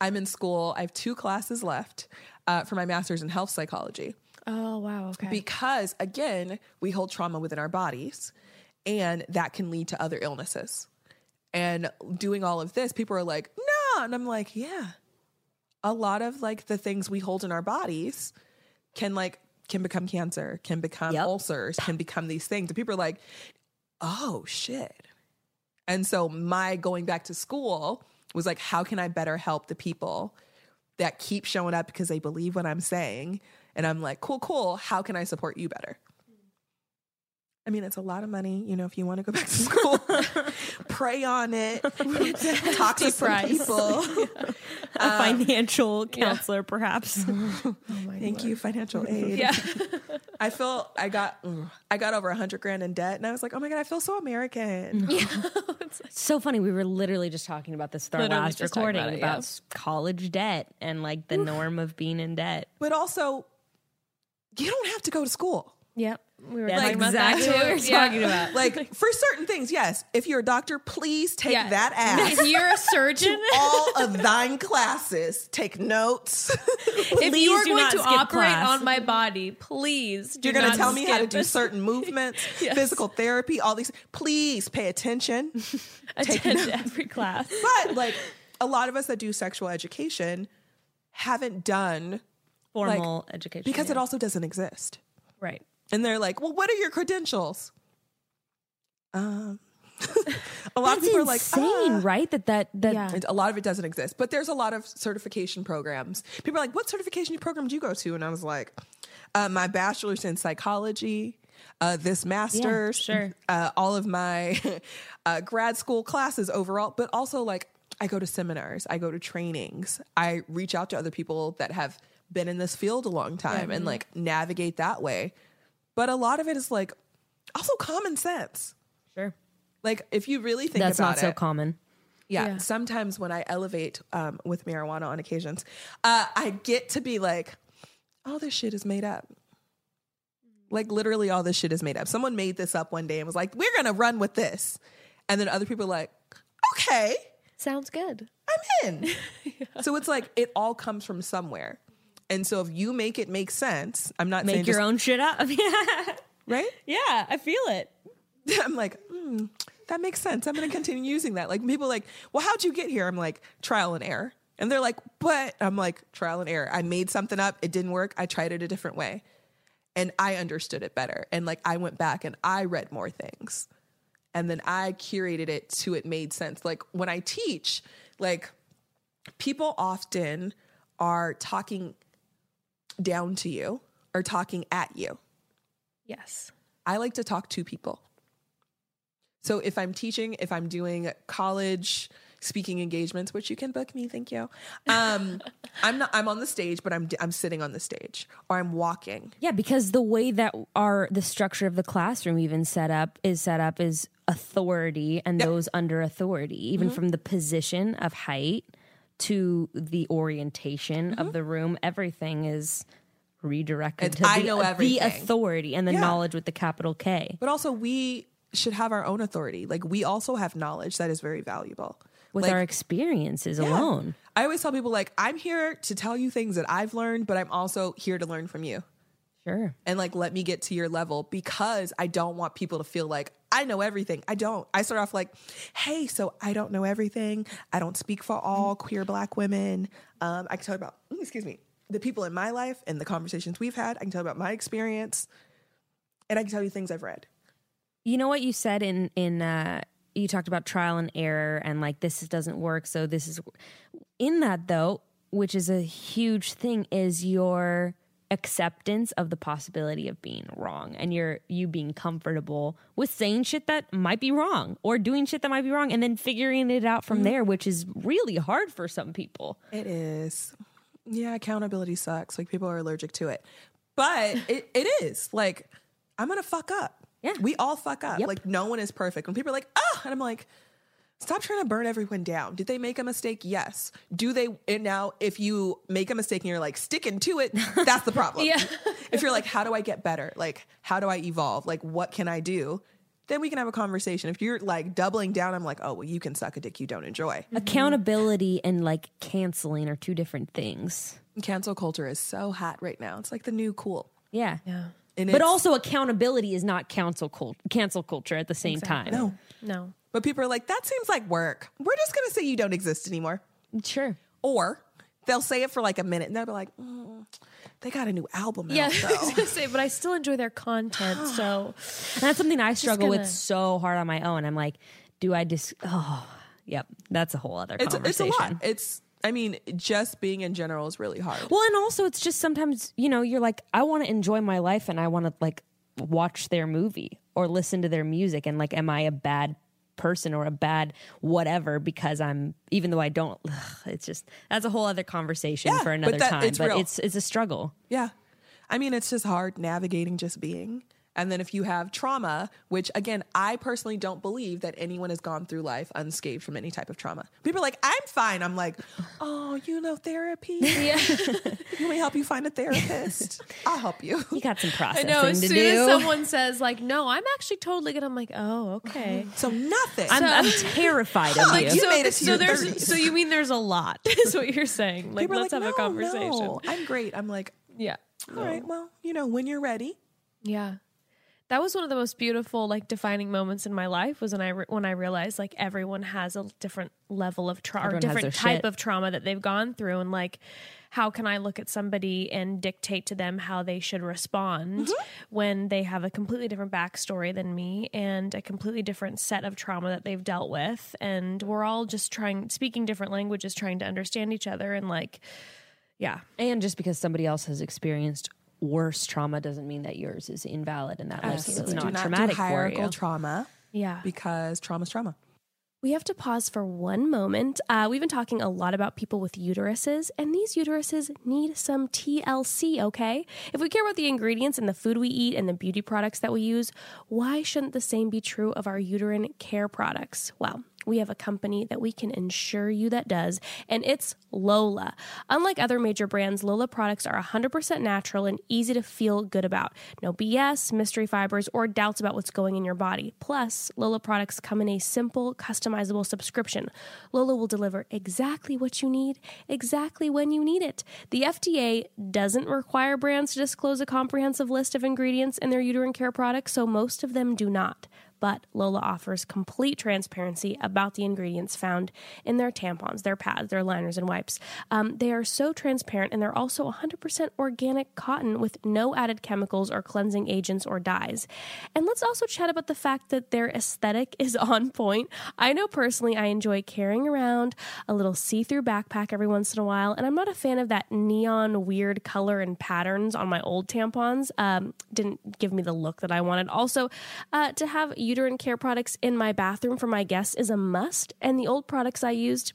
I'm in school. I have two classes left uh, for my master's in health psychology Oh, wow. Okay. because again we hold trauma within our bodies and that can lead to other illnesses and doing all of this people are like no and i'm like yeah a lot of like the things we hold in our bodies can like can become cancer can become Yep. ulcers can become these things. And people are like oh shit. And so my going back to school was like how can i better help the people that keep showing up because they believe what i'm saying? And i'm like cool cool. How can i support you better I mean, it's a lot of money, you know, if you want to go back to school, pray on it, talk to some price. people. A uh, financial counselor, perhaps. Oh Thank you, financial aid. yeah. I feel I got I got over a hundred grand in debt, and I was like, oh my god, I feel so American. Mm. Yeah. so funny. We were literally just talking about this our last recording about about, it, yeah. s- college debt and like the norm of being in debt. But also, you don't have to go to school. Yep. We were That's talking exactly about that what we were. Yeah. talking about. Like for certain things, yes. If you're a doctor, please take Yeah. that ass. If you're a surgeon, all of thine classes. Take notes. if you are do going not to skip operate class. on my body, please do You're going to not tell me how to skip do certain movements, Yes. physical therapy, all these. Please pay attention. attend every class. But like a lot of us that do sexual education haven't done Formal education. because yeah. it also doesn't exist. Right. And they're like, well, what are your credentials? Um, a lot of That's people are like, insane, "Ah." right? That that that Yeah. A lot of it doesn't exist, but there's a lot of certification programs. People are like, "What certification program do you go to?" And I was like, uh, "My bachelor's in psychology, uh, this master's, sure. uh, all of my uh, grad school classes overall, but also like I go to seminars, I go to trainings, I reach out to other people that have been in this field a long time and like navigate that way. But a lot of it is like also common sense. sure. Like if you really think That's about not so it, common. yeah, Yeah. sometimes when I elevate um, with marijuana on occasions, uh, I get to be like, all this shit is made up. Like literally, all this shit is made up. Someone made this up one day and was like, "We're gonna run with this," and then other people are like, "Okay, Sounds good. I'm in." So it's like it all comes from somewhere, and so if you make it make sense, I'm not saying Make your just, own shit up. yeah. right. Yeah, I feel it. I'm like, hmm, that makes sense. I'm going to continue using that. Like people are like, well, how'd you get here? I'm like, trial and error. And they're like, but I'm like, trial and error. I made something up. It didn't work. I tried it a different way. And I understood it better. And like, I went back and I read more things. And then I curated it to it made sense. Like when I teach, like people often are talking down to you or talking at you. Yes. I like to talk to people. So if I'm teaching, if I'm doing college speaking engagements, which you can book me, thank you. Um, I'm not. I'm on the stage, but I'm I'm sitting on the stage, or I'm walking. Yeah, because the way that our the structure of the classroom even set up is set up is authority and those under authority, even Mm-hmm. from the position of height to the orientation Mm-hmm. of the room, everything is redirected It's- to I the, know the authority and the Yeah. knowledge with the capital K. But also, we should have our own authority. Like we also have knowledge that is very valuable. With Like, our experiences yeah. alone. I always tell people like I'm here to tell you things that I've learned, but I'm also here to learn from you. Sure. and like let me get to your level because I don't want people to feel like I know everything. I don't. I start off like, hey, so I don't know everything. I don't speak for all queer black women. Um, I can tell you about, excuse me, the people in my life and the conversations we've had. I can tell you about my experience, and I can tell you things I've read. You know what you said in in uh you talked about trial and error and like this doesn't work so this is in that though which is a huge thing is your acceptance of the possibility of being wrong and you're you being comfortable with saying shit that might be wrong or doing shit that might be wrong and then figuring it out from there which is really hard for some people It is. Yeah, accountability sucks. Like people are allergic to it. But it, it is. Like, I'm gonna fuck up. Yeah. We all fuck up. Yep. Like no one is perfect. When people are like, ah, and I'm like, stop trying to burn everyone down. Did they make a mistake? Yes. Do they and now if you make a mistake and you're like sticking to it, that's the problem. Yeah. if you're like, how do I get better? Like, how do I evolve? Like, what can I do? Then we can have a conversation. If you're like doubling down, I'm like, oh well, you can suck a dick you don't enjoy. Mm-hmm. accountability and like canceling are two different things Cancel culture is so hot right now. It's like the new cool. yeah Yeah. And but also accountability is not cancel cult- cancel culture at the same time. No. No. But people are like, that seems like work. We're just going to say you don't exist anymore. Sure. Or they'll say it for like a minute and they'll be like, mm, they got a new album Yeah, out, I was though. say, but I still enjoy their content. So And that's something I struggle gonna- with so hard on my own. I'm like, do I just? oh, yep. That's a whole other it's, it's a lot. It's, I mean, just being in general is really hard. Well, and also it's just sometimes you know you're like, I want to enjoy my life and I want to like watch their movie or listen to their music and like, am I a bad person or a bad whatever because I'm even though I don't. ugh, it's just that's a whole other conversation Yeah, for but another that- time. it's but real. it's it's a struggle. Yeah. I mean, it's just hard navigating just being. And then if you have trauma, which again, I personally don't believe that anyone has gone through life unscathed from any type of trauma. People are like, I'm fine. I'm like, oh, you know, therapy. yeah, Can we help you find a therapist? I'll help you. You got some I processing know. As to soon do. as someone says like, "No, I'm actually totally good," I'm like, "Oh, okay." So nothing. I'm, I'm terrified of Like, you. You so, made it to so your there's 30s. so you mean there's a lot is what you're saying like People are let's like, have a "No, conversation no, I'm great. I'm like, yeah all right, well, you know, when you're ready. yeah that was one of the most beautiful like defining moments in my life was when I re- when I realized like everyone has a different level of trauma or different type shit. of trauma that they've gone through and like how can I look at somebody and dictate to them how they should respond mm-hmm. when they have a completely different backstory than me and a completely different set of trauma that they've dealt with? And we're all just trying speaking different languages trying to understand each other and like yeah. And just because somebody else has experienced worse trauma doesn't mean that yours is invalid and that like it's Absolutely. not Do not traumatic do for hierarchical you. trauma yeah because trauma's trauma. We have to pause for one moment. Uh, we've been talking a lot about people with uteruses, and these uteruses need some TLC, okay? If we care about the ingredients in the food we eat and the beauty products that we use, why shouldn't the same be true of our uterine care products? Well, we have a company that we can ensure you that does, and it's Lola. Unlike other major brands, Lola products are 100% natural and easy to feel good about. No BS, mystery fibers, or doubts about what's going in your body. Plus, Lola products come in a simple, customizable subscription. Lola will deliver exactly what you need, exactly when you need it. The FDA doesn't require brands to disclose a comprehensive list of ingredients in their uterine care products, so most of them do not but Lola offers complete transparency about the ingredients found in their tampons, their pads, their liners, and wipes. Um, they are so transparent, and they're also 100% organic cotton with no added chemicals or cleansing agents or dyes. And let's also chat about the fact that their aesthetic is on point. I know personally I enjoy carrying around a little see through backpack every once in a while, and I'm not a fan of that neon weird color and patterns on my old tampons. Um, didn't give me the look that I wanted. Also, uh, to have uterine care products in my bathroom for my guests is a must, and the old products I used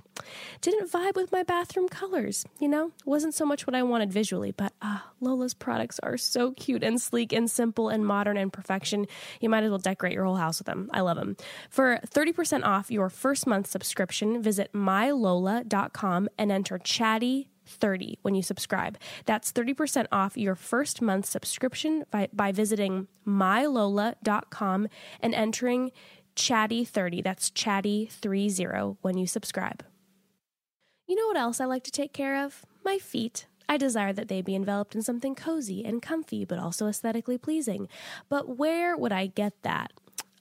didn't vibe with my bathroom colors. You know, wasn't so much what I wanted visually, but ah, Lola's products are so cute and sleek and simple and modern and perfection. You might as well decorate your whole house with them. I love them. For 30% off your first month subscription, visit mylola.com and enter chatty 30 when you subscribe. That's 30% off your first month subscription by, by visiting mylola.com and entering chatty30. That's chatty30 when you subscribe. You know what else I like to take care of? My feet. I desire that they be enveloped in something cozy and comfy, but also aesthetically pleasing. But where would I get that?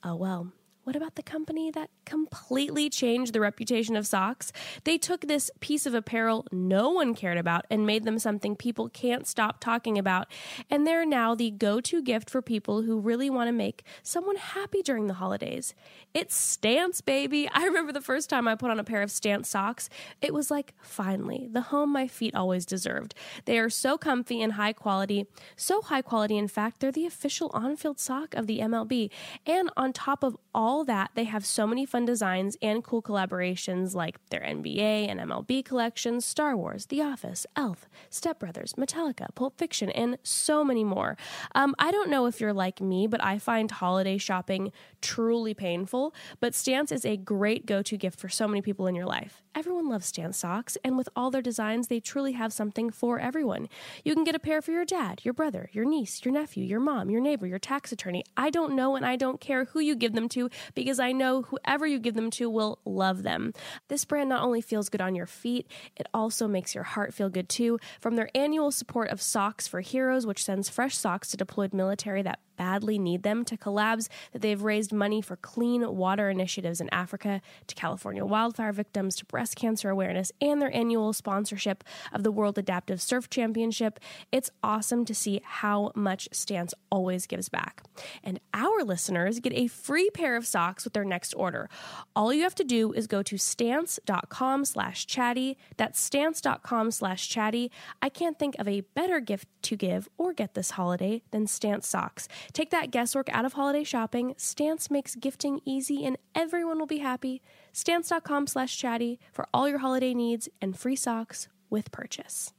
Oh, well, what about the company that completely changed the reputation of socks? They took this piece of apparel no one cared about and made them something people can't stop talking about. And they're now the go to gift for people who really want to make someone happy during the holidays. It's Stance, baby. I remember the first time I put on a pair of Stance socks. It was like, finally, the home my feet always deserved. They are so comfy and high quality. So high quality, in fact, they're the official on field sock of the MLB. And on top of all that, they have so many fun designs and cool collaborations like their NBA and MLB collections, Star Wars, The Office, Elf, Step Brothers, Metallica, Pulp Fiction, and so many more. Um, I don't know if you're like me, but I find holiday shopping truly painful. But Stance is a great go to gift for so many people in your life. Everyone loves Stance socks, and with all their designs, they truly have something for everyone. You can get a pair for your dad, your brother, your niece, your nephew, your mom, your neighbor, your tax attorney. I don't know, and I don't care who you give them to because I know whoever you give them to will love them. This brand not only feels good on your feet, it also makes your heart feel good too. From their annual support of Socks for Heroes, which sends fresh socks to deployed military that badly need them, to collabs that they've raised money for clean water initiatives in Africa, to California wildfire victims, to breast cancer awareness, and their annual sponsorship of the World Adaptive Surf Championship. It's awesome to see how much Stance always gives back. And our listeners get a free pair of socks with their next order. All you have to do is go to stance.com slash chatty. That's stance.com slash chatty. I can't think of a better gift to give or get this holiday than Stance socks. Take that guesswork out of holiday shopping. Stance makes gifting easy and everyone will be happy. Stance.com slash chatty for all your holiday needs and free socks with purchase.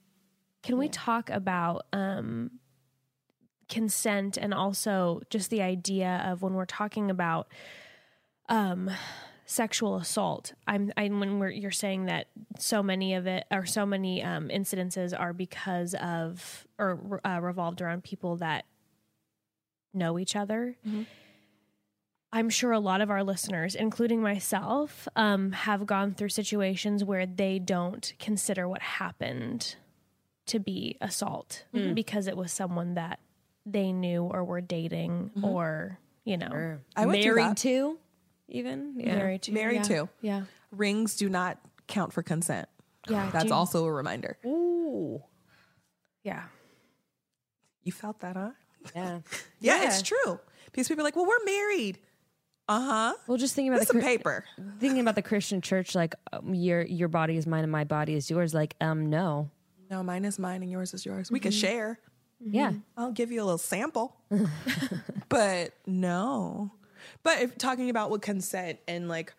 Can we talk about um, consent and also just the idea of when we're talking about um, sexual assault? I'm, I'm when we're, you're saying that so many of it or so many um, incidences are because of or uh, revolved around people that know each other. I'm sure a lot of our listeners, including myself, um, have gone through situations where they don't consider what happened to be assault because it was someone that they knew or were dating or, you know, I would do married that. to, even yeah. married to. Married yeah. to. Yeah. Rings do not count for consent. Yeah. That's do- also a reminder. Ooh, Yeah. You felt that, huh? yeah. Yeah, it's true. Because people are like, well, we're married. Uh huh. Well, just thinking about That's the some paper. thinking about the Christian church, like um, your your body is mine and my body is yours. Like, um, no, No, mine is mine and yours is yours. We can Mm-hmm. share. yeah, I'll give you a little sample. but no. But if talking about with consent and like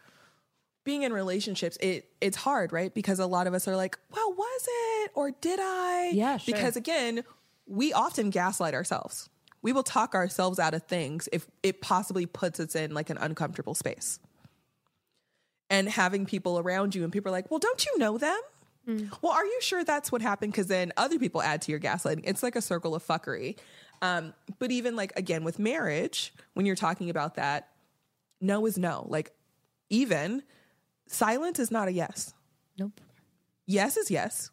being in relationships, it it's hard, right? Because a lot of us are like, well, was it or did I? Yeah, sure. Because again, we often gaslight ourselves. We will talk ourselves out of things if it possibly puts us in like an uncomfortable space. And having people around you and people are like, well, don't you know them? Mm. Well, are you sure that's what happened? Because then other people add to your gaslighting. It's like a circle of fuckery. Um, but even like again with marriage, when you're talking about that, no is no. Like even silence is not a yes. nope. Yes is yes.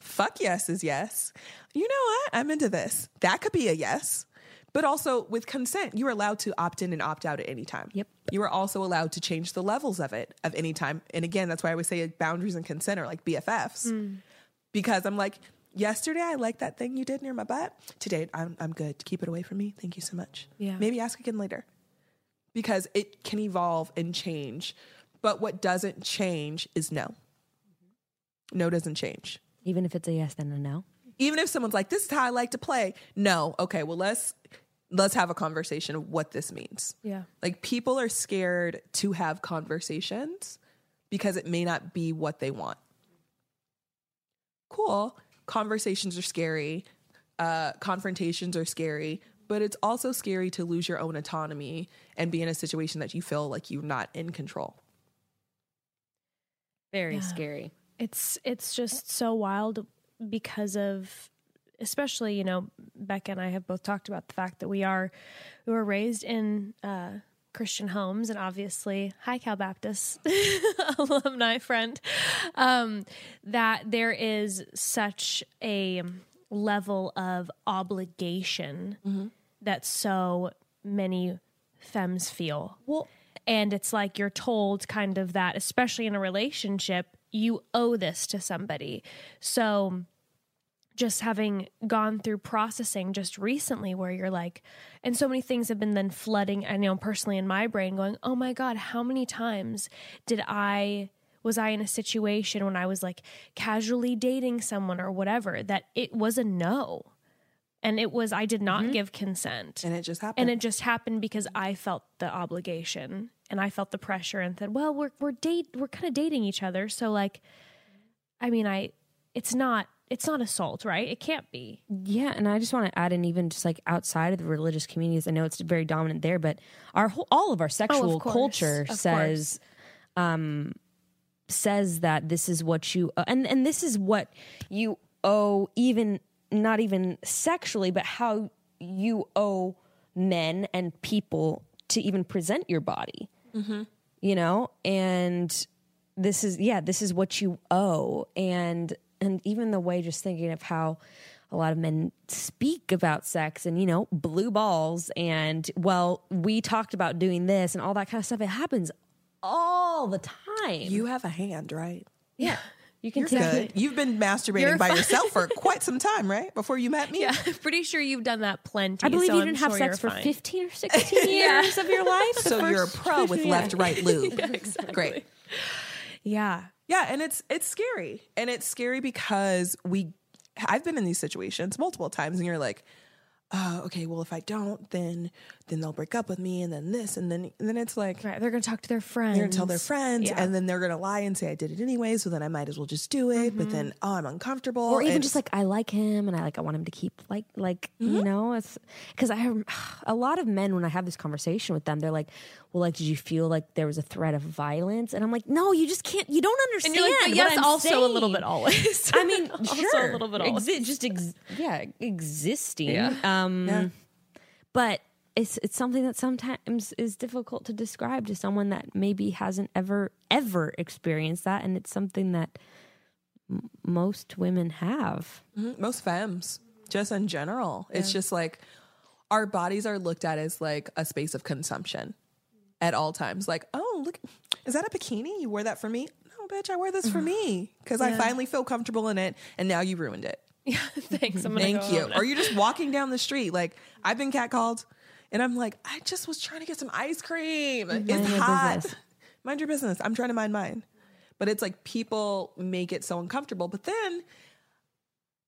Fuck yes is yes. You know what? I'm into this. That could be a yes. But also with consent, you're allowed to opt in and opt out at any time. Yep. You are also allowed to change the levels of it of any time. And again, that's why I always say boundaries and consent are like BFFs. Because I'm like, yesterday I liked that thing you did near my butt. Today I'm I'm good. Keep it away from me. Thank you so much. Yeah. Maybe ask again later. Because it can evolve and change. But what doesn't change is no. No doesn't change Even if it's a yes, then a no. even if someone's like, this is how I like to play. No. Okay. Well, let's let's have a conversation of what this means. Yeah. Like people are scared to have conversations because it may not be what they want. Cool. Conversations are scary. Uh, confrontations are scary, but it's also scary to lose your own autonomy and be in a situation that you feel like you're not in control. Very Yeah. scary. It's it's just so wild because of especially, you know, Becca and I have both talked about the fact that we are we were raised in uh Christian homes and obviously hi Cal Baptist alumni friend um that there is such a level of obligation that so many femmes feel. Well, And it's like you're told kind of that, especially in a relationship, you owe this to somebody. So just having gone through processing just recently where you're like, and so many things have been then flooding, I know personally in my brain going, oh my God, how many times did I was I in a situation when I was like casually dating someone or whatever that it was a no. And it was I did not mm-hmm. give consent. And it just happened. And it just happened because I felt the obligation and I felt the pressure and said, "Well, we're we're date we're kind of dating each other." So like I mean, I it's not it's not assault, right? It can't be. Yeah, and I just want to add in even just like outside of the religious communities, I know it's very dominant there, but our whole, all of our sexual course, culture of says um says that this is what you uh, and and this is what you owe even not even sexually, but how you owe men and people to even present your body. You know, and this is yeah, this is what you owe and and even the way just thinking of how a lot of men speak about sex and you know blue balls and well we talked about doing this and all that kind of stuff it happens all the time you have a hand, right? yeah you can You're take good. it You've been masturbating You're by fine. yourself for quite some time, right? Before you met me? Yeah, pretty sure you've done that plenty. i believe so you I'm didn't have sure sex for fine. 15 or 16 years of your life So you're a pro with 15 left, right lube. exactly. Great. Yeah. Yeah, and it's it's scary. And it's scary because we I've been in these situations multiple times and you're like, oh, okay, well if I don't, then then they'll break up with me and then this and then and then it's like Right. They're going to talk to their friends. they're gonna tell their friends Yeah. and then they're gonna lie and say I did it anyway, so then I might as well just do it. But then oh I'm uncomfortable. or even and- just like I like him and I like I want him to keep like like Mm-hmm. you know it's because I have a lot of men when I have this conversation with them they're like well like did you feel like there was a threat of violence and I'm like no you just can't you don't And understand you're like, but what yes, I'm also a little bit always. I mean Also sure a little bit always. Exi- just ex- yeah existing Yeah. um Yeah. but it's it's something that sometimes is difficult to describe to someone that maybe hasn't ever ever experienced that. And it's something that m- most women have. Mhm. most femmes just in general. It's just like our bodies are looked at as like a space of consumption at all times. Like oh look is that a bikini? You wore that for me? No bitch i wear this for me. Because i finally feel comfortable in it and now you ruined it. Yeah, thanks. Thank you. or you're just walking down the street. Like i've been catcalled and i'm like i just was trying to get some ice cream it's Mind your hot business. mind your business i'm trying to mind mine but it's like people make it so uncomfortable but then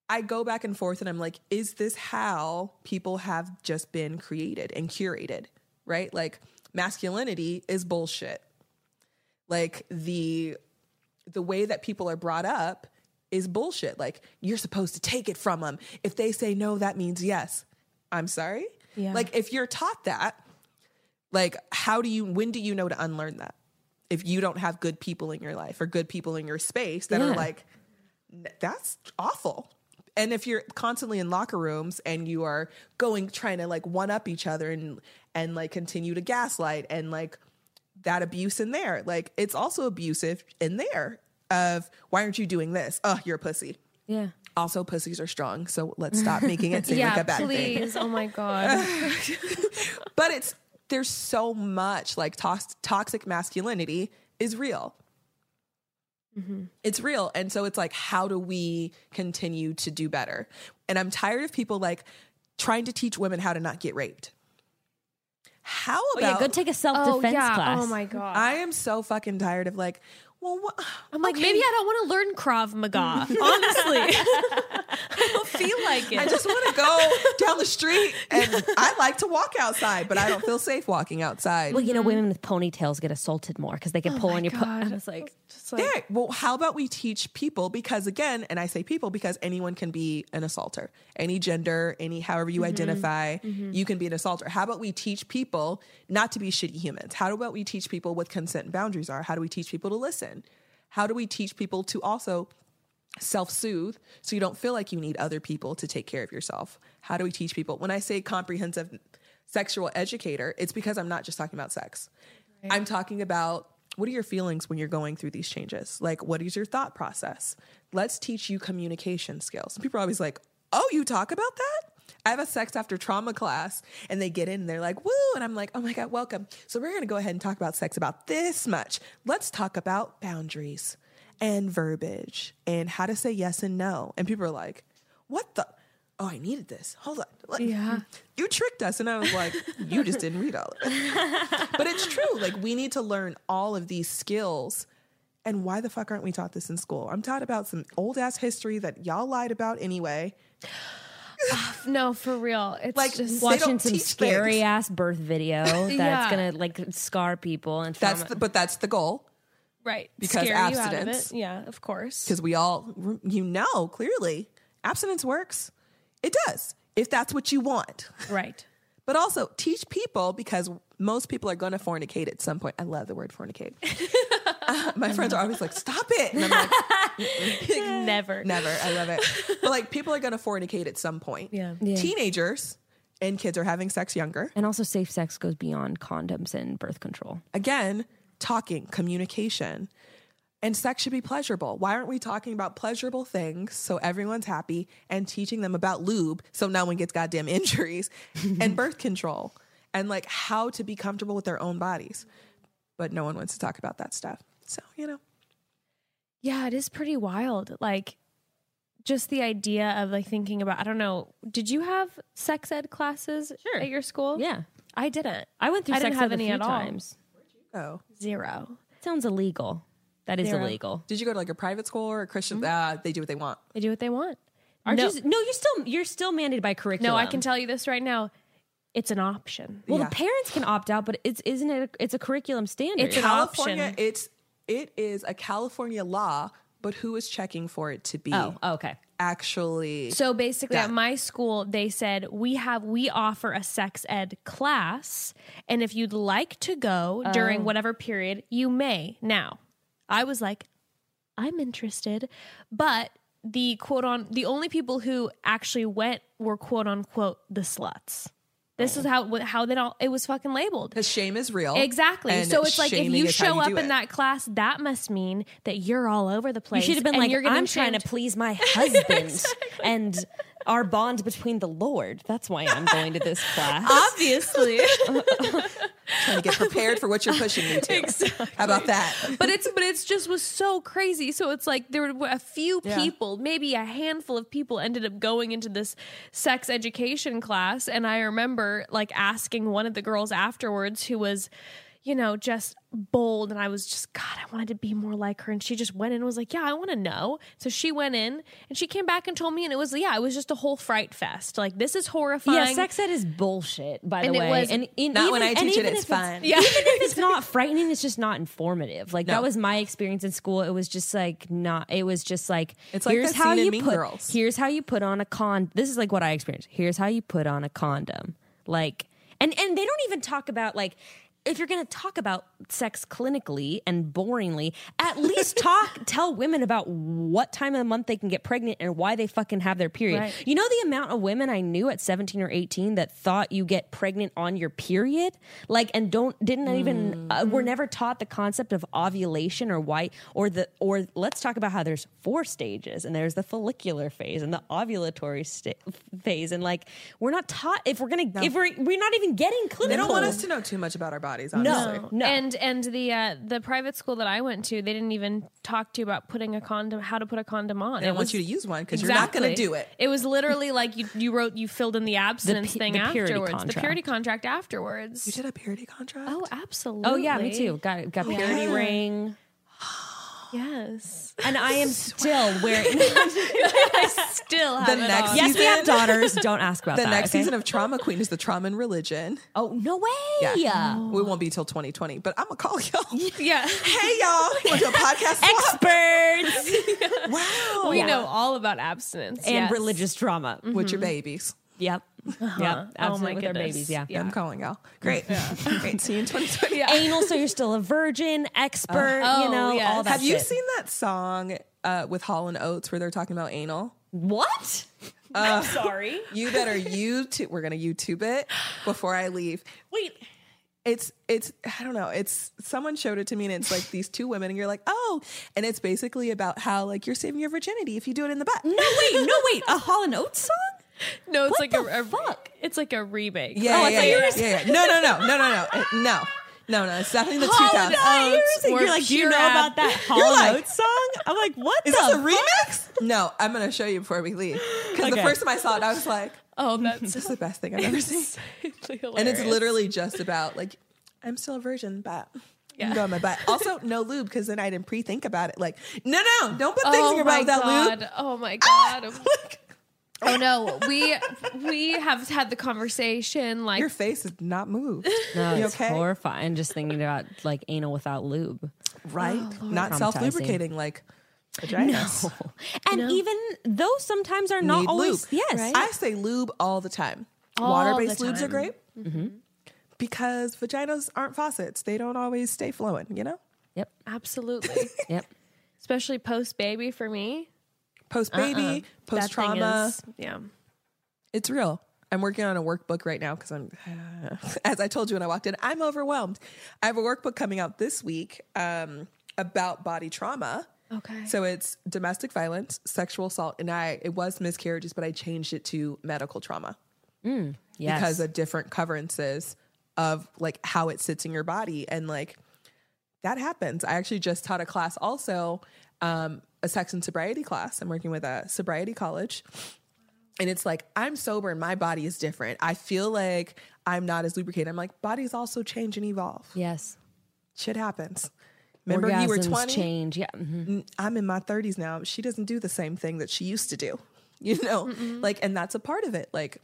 I go back and forth and I'm like, is this how people have just been created and curated? Right? Like masculinity is bullshit. Like the the way that people are brought up is bullshit. Like you're supposed to take it from them. If they say no, that means yes. I'm sorry? Yeah. Like if you're taught that, like how do you when do you know to unlearn that? If you don't have good people in your life or good people in your space that Yeah. are like that's awful. And if you're constantly in locker rooms and you are going trying to like one up each other and and like continue to gaslight and like that abuse in there, like it's also abusive in there of why aren't you doing this? Oh, you're a pussy. yeah Also, pussies are strong, so let's stop making it seem yeah, like a bad thing. please. Oh my god. But it's there's so much like tox- toxic masculinity is real. Mm-hmm. It's real. And so it's like, how do we continue to do better? And I'm tired of people like trying to teach women how to not get raped. How oh about yeah go take a self oh defense yeah. Oh class Oh my god. I am so fucking tired of like, well, what? I'm like, okay. maybe I don't want to learn Krav Maga. Honestly. I don't feel like it. I just want to go down the street, and I like to walk outside, but I don't feel safe walking outside. Well, you know, women with ponytails get assaulted more because they can pull Oh my on your. Po- God. and it's like, Just like, Yeah. Well, how about we teach people? Because again, and I say people because anyone can be an assaulter. Any gender, any however you mm-hmm. identify, mm-hmm. you can be an assaulter. How about we teach people not to be shitty humans? How about we teach people what consent and boundaries are? How do we teach people to listen? How do we teach people to also self soothe so you don't feel like you need other people to take care of yourself? How do we teach people? When I say comprehensive sexual educator, it's because I'm not just talking about sex. I'm talking about what are your feelings when you're going through these changes? Like, what is your thought process? Let's teach you communication skills. And people are always like, oh, you talk about that? I have a sex after trauma class and they get in and they're like, woo. And I'm like, oh my God, welcome. So we're going to go ahead and talk about sex about this much. Let's talk about boundaries and verbiage and how to say yes and no. And people are like, what the? Oh, I needed this. Hold on. Like, Yeah. You tricked us. And I was like, you just didn't read all of it. but it's true. Like, we need to learn all of these skills. And why the fuck aren't we taught this in school? I'm taught about some old ass history that y'all lied about anyway. no, for real. It's Like, just watching some scary things. ass birth video that's Yeah. gonna like scar people and That's the, but that's the goal right because scare of abstinence. it. Yeah, of course. because we all, you know, clearly abstinence works. It does if that's what you want. Right. But also teach people because most people are going to fornicate at some point. I love the word fornicate. Uh, my friends are always like, "Stop it!" And I'm like, Never. Never. I love it. But like people are going to fornicate at some point. Yeah. Yeah. Teenagers and kids are having sex younger. and also safe sex goes beyond condoms and birth control. Again, talking, communication. And sex should be pleasurable. Why aren't we talking about pleasurable things so everyone's happy and teaching them about lube so no one gets goddamn injuries and birth control and like how to be comfortable with their own bodies? But no one wants to talk about that stuff. So, you know. Yeah, it is pretty wild. Like just the idea of like thinking about I don't know, did you have sex ed classes Sure. at your school? Yeah, I didn't. I went through I didn't have ed a any few at all. times. Oh. Zero. Sounds illegal. That is Zero. illegal. Did you go to like a private school or a Christian? Uh, they do what they want. They do what they want. Aren't no, you? No, you're still you're still mandated by curriculum. no, I can tell you this right now. It's an option. Well, Yeah. the parents can opt out, but it's isn't it? A, it's a curriculum standard. It's an California, option. it's it is a California law, but who is checking for it to be oh, okay. actually? So basically, Yeah. at my school, they said we have we offer a sex ed class, and if you'd like to go during whatever period, you may. Now, I was like, I'm interested, but the quote on the only people who actually went were quote unquote the sluts. This is oh. how how they all it was fucking labeled. Because shame is real. Exactly. and so it's like if shaming you is how show up do in it. that class, that must mean that you're all over the place. You place. should have been and like, you're getting I'm trying to please my husband and our bond between the Lord. That's why I'm going to this class. Obviously. trying to get prepared for what you're pushing me to. How about that? but it's but it's just was so crazy. So it's like there were a few Yeah. people, maybe a handful of people ended up going into this sex education class and I remember like asking one of the girls afterwards who was you know, just bold. And I was just, God, I wanted to be more like her. And she just went in and was like, Yeah, I want to know. So she went in and she came back and told me, and it was, yeah, it was just a whole fright fest. Like, this is horrifying. Yeah, sex ed is bullshit. By the And it way, was- and, and Not when I teach it, even it's if fun. Yeah. Even if it's not frightening, it's just not informative. Like No. that was my experience in school. It was just like not. It was just like It's like here's that how you Mean put. Girls. Here's how you put on a con. This is like what I experienced. Here's how you put on a condom. Like and and they don't even talk about like. If you're going to talk about sex clinically and boringly, at least talk, tell women about what time of the month they can get pregnant and why they fucking have their period. Right. You know the amount of women I knew at 17 or 18 that thought you get pregnant on your period, like, and don't didn't even uh, were never taught the concept of ovulation or why or the or let's talk about how there's four stages and there's the follicular phase and the ovulatory sta- phase and like we're not taught if we're gonna if we're we're not even getting clinical. They don't want us to know too much about our bodies, honestly. No, no. And and the uh, the private school that I went to, they didn't even talk to you about putting a condom, how to put a condom on. They don't want you to use one because you're not going to do it. It was literally like you you wrote you filled in the abstinence pu- thing the purity afterwards, the purity contract afterwards. You did a purity contract? oh, absolutely. oh yeah, me too. Got got purity Yeah. ring. Yes. and I am still wearing. I still have The it next on. yes, we Season? have daughters. Don't ask about The that. next okay? season of Trauma Queen is the Trauma and Religion. Oh no way! Yeah. We won't be till 2020, but I'm gonna call y'all. Yeah. hey y'all, you want to do a podcast swap? Experts Wow. We Yeah. know all about abstinence and yes. religious trauma. With your mm-hmm. babies. Yep. Yep. Absolutely Oh my with their goodness. babies. Yeah. Yeah. I'm calling y'all. Great. Great. See you in 2020. Yeah. Anal, so you're still a virgin, expert. Oh, you know yes. all that. Have you shit. seen that song uh, with Hall and Oates where they're talking about anal? what? I'm sorry. You better YouTube. We're gonna YouTube it before I leave. Wait. It's it's I don't know. It's someone showed it to me and it's like these two women and you're like oh, and it's basically about how like you're saving your virginity if you do it in the butt. No wait. No wait. A Hall and Oates song? No, it's What like a, a fuck? It's like a remake. Yeah, Oh, yeah, yeah, yeah, yeah. No, no, no, no, no, no, no, no, no. It's definitely the 2000s. Oates You're like, do you know about that Hall like- song? I'm like, what Is this a remix? No, I'm gonna show you before we leave. Because the first time I saw it, I was like, Oh, hmm, that's "This is the best thing I've ever seen." And it's literally just about like, I'm still a virgin, but Yeah. I'm going my butt. Also, no lube because then I didn't pre-think about it. Like, no, no, don't put things oh in your my butt without god. lube. Oh my god. Oh no. We we have had the conversation like Your face is not moved. No, You it's okay? horrifying. Just thinking about like anal without lube. right? Oh, not Traumatizing. self-lubricating like vaginas. And No. even those sometimes are not Need always. lube. Yes. Right? I say lube all the time. All Water-based the lubes are time. great mm-hmm. because vaginas aren't faucets. They don't always stay flowing. You know, Yep. absolutely. Yep. Especially post baby for me. Post baby, Uh-uh. post trauma. yeah. It's real. I'm working on a workbook right now because I'm, as I told you when I walked in, I'm overwhelmed. I have a workbook coming out this week um, about body trauma. Okay. So it's domestic violence, sexual assault, and I it was miscarriages, but I changed it to medical trauma Yes. because of different coverances of like how it sits in your body and like that happens. I actually just taught a class also, um, a sex and sobriety class. I'm working with a sobriety college. And it's like, I'm sober and my body is different. I feel like I'm not as lubricated. I'm like, bodies also change and evolve. yes. Shit happens. Remember, you were 20. change. Yeah. mhm. N- I'm in my 30s now. She doesn't do the same thing that she used to do, you know? Like, and that's a part of it. Like,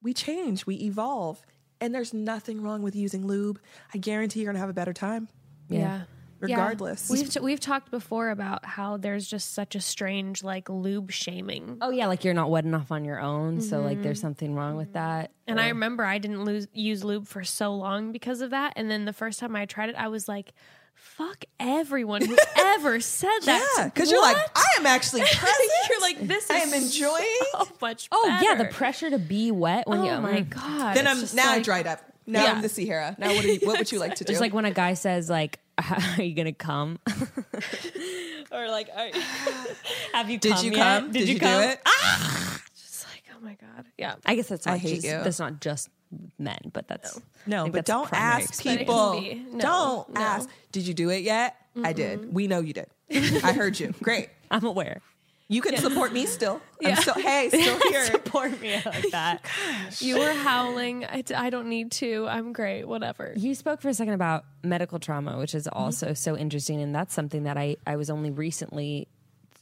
we change, we evolve, and there's nothing wrong with using lube. I guarantee you're gonna have a better time. Yeah. Regardless. Yeah. We've, t- we've talked before about how there's just such a strange like lube shaming. Oh yeah, like you're not wet enough on your own, so like there's something wrong with that. And I remember I didn't lose, use lube for so long because of that. And then the first time I tried it, I was like, fuck everyone who ever said that. Yeah, because you're like, I am actually present. you're like, this is I am enjoying. so much Oh yeah, the pressure to be wet when Oh you. my mm. God. then I'm just now I dried up. Now Yeah. I'm the Sahara. Now what, do you, what would you like to do? Just like when a guy says like, "Are you gonna come?" or like, Are "Have you come? Did come you yet? come? Did, you, come do it? Ah! Just like, oh my God. Yeah. I guess that's not I hate just, you. that's not just men, but that's No, I think but that's don't ask people. But it can be. No, don't no. ask. Did you do it yet? I did. We know you did. I heard you. Great. I'm aware. You can support me still. I'm Yeah. still hey, still here. Support me like that. You were howling. I, I don't need to. I'm great. Whatever. You spoke for a second about medical trauma, which is also Mm-hmm. so interesting, and that's something that I I was only recently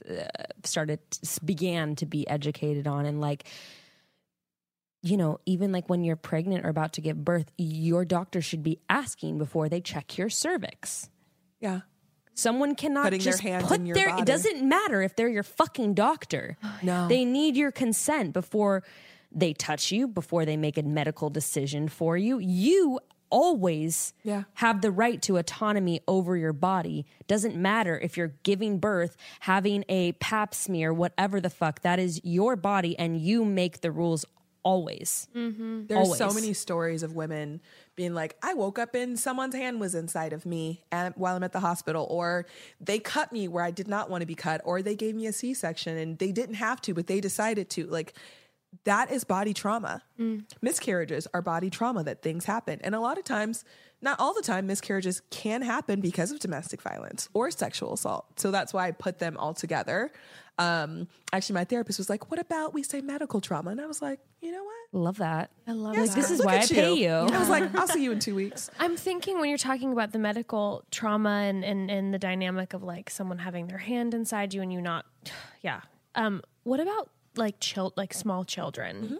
uh, started began to be educated on, and like. You know, even like when you're pregnant or about to give birth, your doctor should be asking before they check your cervix. Yeah. Someone cannot Putting their just hands put in your their. body. It doesn't matter if they're your fucking doctor. No. They need your consent before they touch you, before they make a medical decision for you. You always Yeah. have the right to autonomy over your body. Doesn't matter if you're giving birth, having a pap smear, whatever the fuck. That is your body, and you make the rules always. Mm-hmm. There's so many stories of women being like, I woke up and someone's hand was inside of me and while I'm at the hospital, or they cut me where I did not want to be cut, or they gave me a C section and they didn't have to, but they decided to. Like, that is body trauma. Miscarriages are body trauma that things happen. And a lot of times, not all the time, miscarriages can happen because of domestic violence or sexual assault. So that's why I put them all together. Um, actually, my therapist was like, What about we say medical trauma? And I was like, You know what? Love that. I love Like, that. this is why I pay you. I was like, I'll see you in two weeks. I'm thinking when you're talking about the medical trauma and, and, and the dynamic of like someone having their hand inside you and you not, yeah. Um, what about like child, like small children?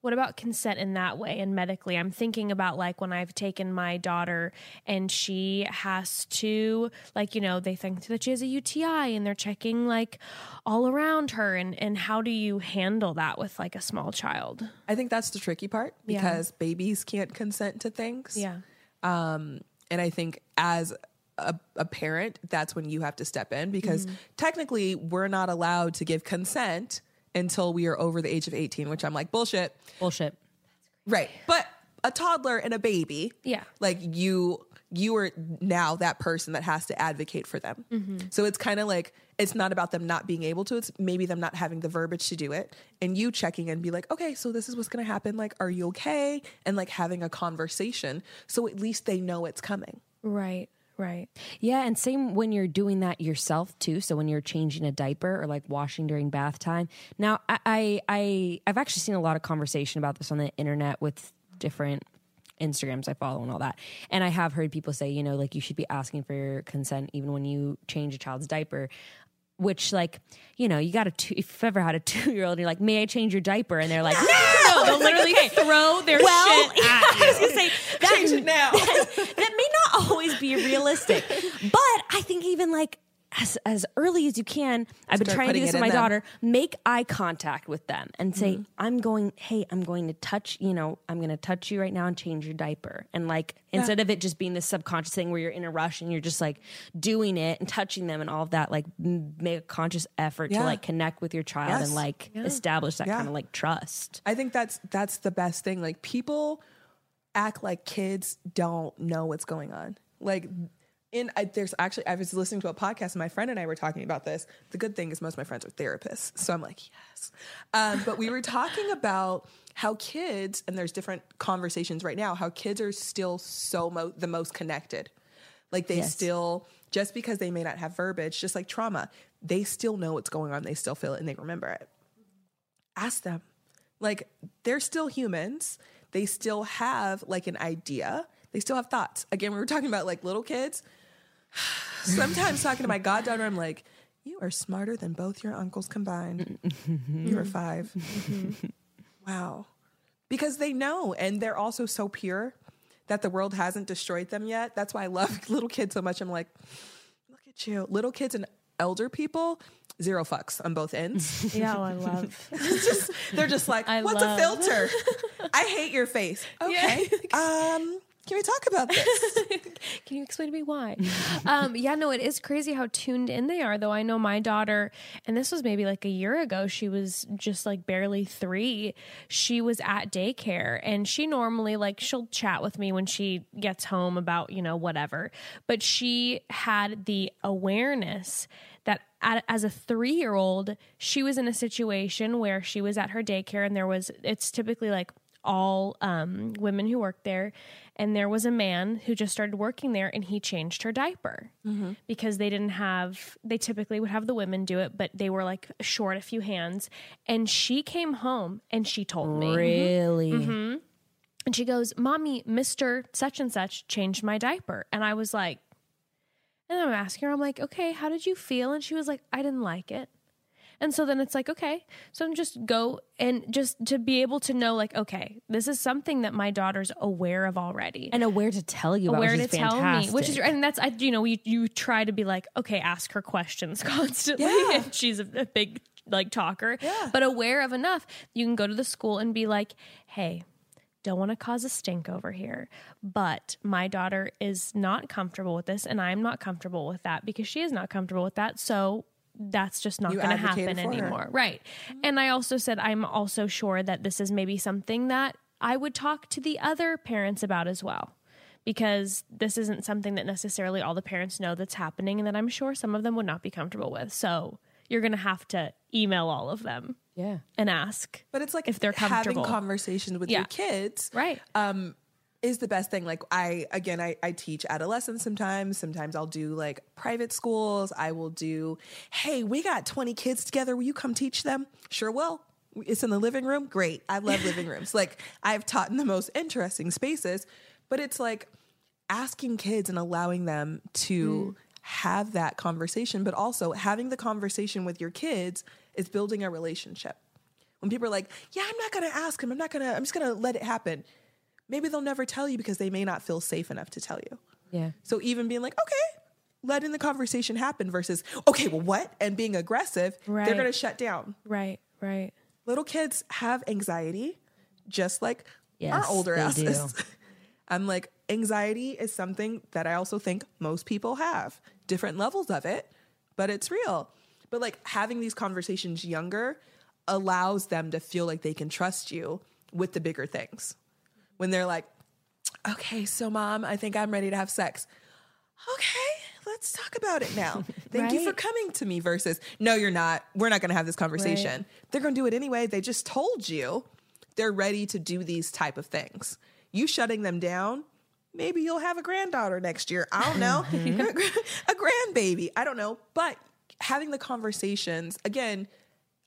What about consent in that way and medically? I'm thinking about like when I've taken my daughter and she has to like you know they think that she has a UTI and they're checking like all around her and and how do you handle that with like a small child? I think that's the tricky part Yeah. because babies can't consent to things. Yeah. Um, and I think as a, a parent, that's when you have to step in because Mm-hmm. technically we're not allowed to give consent until we are over the age of 18, which I'm like, bullshit. Bullshit. Right. But a toddler and a baby, Yeah. like you, you are now that person that has to advocate for them. Mm-hmm. So it's kind of like, it's not about them not being able to, it's maybe them not having the verbiage to do it. And you checking in, be like, okay, so this is what's going to happen. Like, are you okay? And like having a conversation. So at least they know it's coming. Right. Right. Yeah, and same when you're doing that yourself too. So when you're changing a diaper or like washing during bath time. Now, I, I, I I've actually seen a lot of conversation about this on the internet with different Instagrams I follow and all that. And I have heard people say, you know, like you should be asking for your consent even when you change a child's diaper. Which, like, you know, you got a two, if you've ever had a two year old and you're like, may I change your diaper? And they're like, no, No, they'll literally throw their well, shit at I was gonna say that, Change it now. that, that may not always be realistic, but I think even like as as early as you can, I've been trying to do this with my them. daughter. Make eye contact with them and say, Mm-hmm. "I'm going. Hey, I'm going to touch. You know, I'm going to touch you right now and change your diaper." And like instead of it just being this subconscious thing where you're in a rush and you're just like doing it and touching them and all of that, like make a conscious effort to like connect with your child Yes. and like establish that Yeah. kind of like trust. I think that's that's the best thing. Like people act like kids don't know what's going on. Like in I, there's actually I was listening to a podcast and my friend and I were talking about this. The good thing is most of my friends are therapists, so I'm like yes. Um, but we were talking about how kids and there's different conversations right now. How kids are still so mo- the most connected. Like they Yes. still just because they may not have verbiage, just like trauma, they still know what's going on. They still feel it and they remember it ask them. Like they're still humans. They still have like an idea. They still have thoughts. Again, we were talking about like little kids. Sometimes talking to my goddaughter, I'm like, you are smarter than both your uncles combined. you are 5 mm-hmm. wow. Because they know and they're also so pure that the world hasn't destroyed them yet. That's why I love little kids so much. I'm like, look at you. Little kids and elder people, zero fucks on both ends. Yeah, oh, I love. It's just they're just like, I what's love- a filter? I hate your face. Okay. um, can we talk about this? Can you explain to me why? um, yeah, no, it is crazy how tuned in they are, though. I know my daughter, and this was maybe like a year ago, she was just like barely three. She was at daycare, and she normally, like, she'll chat with me when she gets home about, you know, whatever. But she had the awareness that at, as a three year old, she was in a situation where she was at her daycare, and there was, it's typically like, all um, women who worked there. And there was a man who just started working there and he changed her diaper mm-hmm. because they didn't have, they typically would have the women do it, but they were like short a few hands. And she came home and she told me. Really? Mm-hmm. Mm-hmm. And she goes, Mommy, Mr. Such and Such changed my diaper. And I was like, and I'm asking her, I'm like, okay, how did you feel? And she was like, I didn't like it. And so then it's like, okay, so I'm just go and just to be able to know, like, okay, this is something that my daughter's aware of already. and aware to tell you about aware which to is tell me, which is, and that's, I, you know, you, you try to be like, okay, ask her questions constantly. Yeah. And she's a, a big, like, talker, Yeah. but aware of enough. You can go to the school and be like, hey, don't want to cause a stink over here, but my daughter is not comfortable with this, and I'm not comfortable with that because she is not comfortable with that. So that's just not going to happen for her. anymore. Right. And I also said, I'm also sure that this is maybe something that I would talk to the other parents about as well. Because this isn't something that necessarily all the parents know that's happening, and that I'm sure some of them would not be comfortable with. So you're going to have to email all of them. Yeah. and ask. But it's like If they're comfortable. having conversations with Yeah. your kids Right. um, is the best thing. Like I, again, I, I teach adolescents sometimes. Sometimes I'll do like private schools. I will do, hey, we got 20 kids together. Will you come teach them? Sure will. It's in the living room. Great. I love living rooms. Like I've taught in the most interesting spaces, but it's like asking kids and allowing them to mm. have that conversation, but also having the conversation with your kids is building a relationship. When people are like, yeah, I'm not going to ask him. I'm not going to, I'm just going to let it happen. Maybe they'll never tell you because they may not feel safe enough to tell you. Yeah. So even being like, okay, letting the conversation happen versus, okay, well, what? And being aggressive, Right. they're going to shut down. Right. Right. Little kids have anxiety, just like Yes, our older asses. I'm like, anxiety is something that I also think most people have, different levels of it, but it's real. But like having these conversations younger allows them to feel like they can trust you with the bigger things. When they're like, okay, so mom, I think I'm ready to have sex. Okay, let's talk about it now. Thank you for coming to me versus, no, you're not. We're not going to have this conversation. They're going to do it anyway. They just told you they're ready to do these type of things. You shutting them down, maybe you'll have a granddaughter next year. I don't know. a grandbaby. I don't know. But having the conversations, again,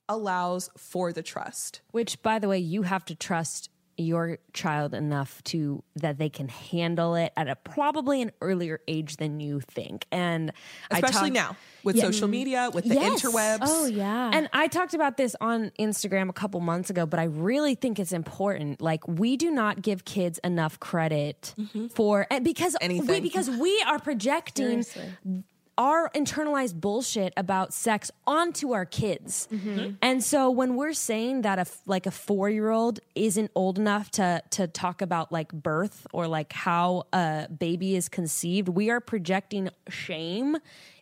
allows for the trust. Which, by the way, you have to trust your child enough to that they can handle it at a probably an earlier age than you think. And I Especially talk- now with social media, with the Yes. interwebs. Oh yeah. And I talked about this on Instagram a couple months ago, but I really think it's important. Like we do not give kids enough credit mm-hmm. for and because we Anything. because we are projecting Seriously. Our internalized bullshit about sex onto our kids. Mm-hmm. And so when we're saying that a like a 4-year-old isn't old enough to to talk about like birth or like how a baby is conceived, we are projecting shame,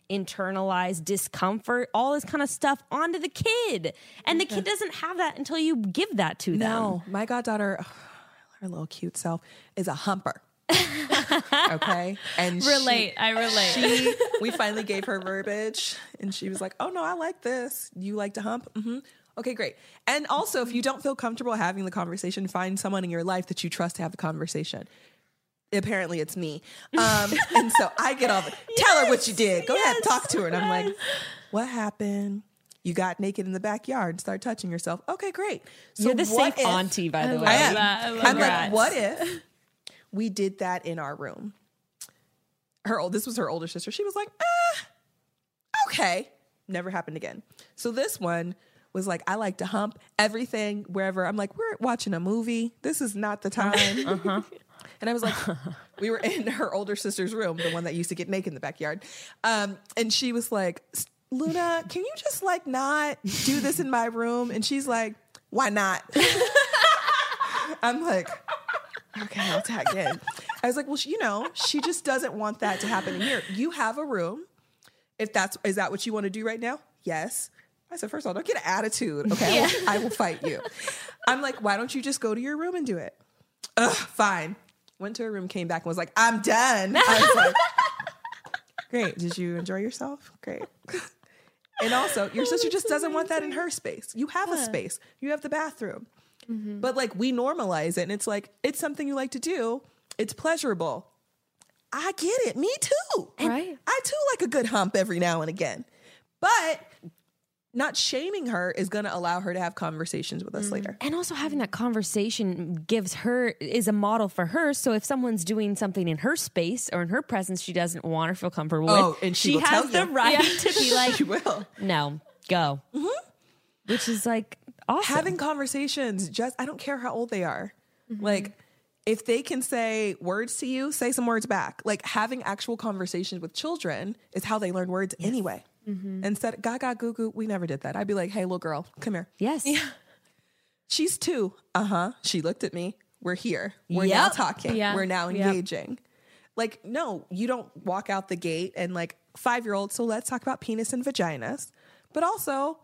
internalized discomfort, all this kind of stuff onto the kid. And the kid doesn't have that until you give that to them. No, my goddaughter, her little cute self, is a humper. okay, and she- relate. I relate. She, we finally gave her verbiage, and she was like, "Oh no, I like this. You like to hump? hmm Okay, great. And also, if you don't feel comfortable having the conversation, find someone in your life that you trust to have the conversation. Apparently, it's me, um, and so I get all the tell her what you did. Go ahead, talk to her, and I'm like, "What happened?" You got naked in the backyard and started touching yourself. Okay, great. So You're the what safe if- auntie, by the love way. I am. I love I'm that. like, what if we did that in our room? Her old, this was her older sister. She was like, eh, okay. Never happened again. So this one was like, I like to hump everything wherever. I'm like, we're watching a movie. This is not the time. Uh-huh. And I was like, we were in her older sister's room, the one that used to get naked in the backyard. Um, and she was like, Luna, can you just like not do this in my room? And she's like, why not? I'm like, okay, I'll tag in. I was like, well, she, you know, she just doesn't want that to happen in here. You have a room. If that's is that what you want to do right now? Yes. I said, first of all, don't get an attitude. Okay. I, will, I will fight you. I'm like, why don't you just go to your room and do it? Ugh, fine. Went to her room, came back and was like, I'm done. I was like, great. Did you enjoy yourself? Great. And also, your sister just doesn't want that in her space. You have a space. You have the bathroom. Mm-hmm. But like we normalize it and it's like it's something you like to do. It's pleasurable. I get it. Me too. And Right. I too like a good hump every now and again. But not shaming her is going to allow her to have conversations with us mm-hmm. later. And also having that conversation gives her is a model for her. So if someone's doing something in her space or in her presence she doesn't want or feel comfortable Oh, with, and she will has the right to be like, She will. no, go. Mm-hmm. Which is like awesome. having conversations just i don't care how old they are. Like if they can say words to you say some words back. Like having actual conversations with children is how they learn words anyway. Instead gaga goo goo we never did that. I'd be like hey little girl come here. Yes. Yeah. she's two. Uh-huh. She looked at me. We're here. We're now talking. Yeah. we're now Yep. engaging. Like no you don't walk out the gate and like five year old so let's talk about penis and vaginas. But also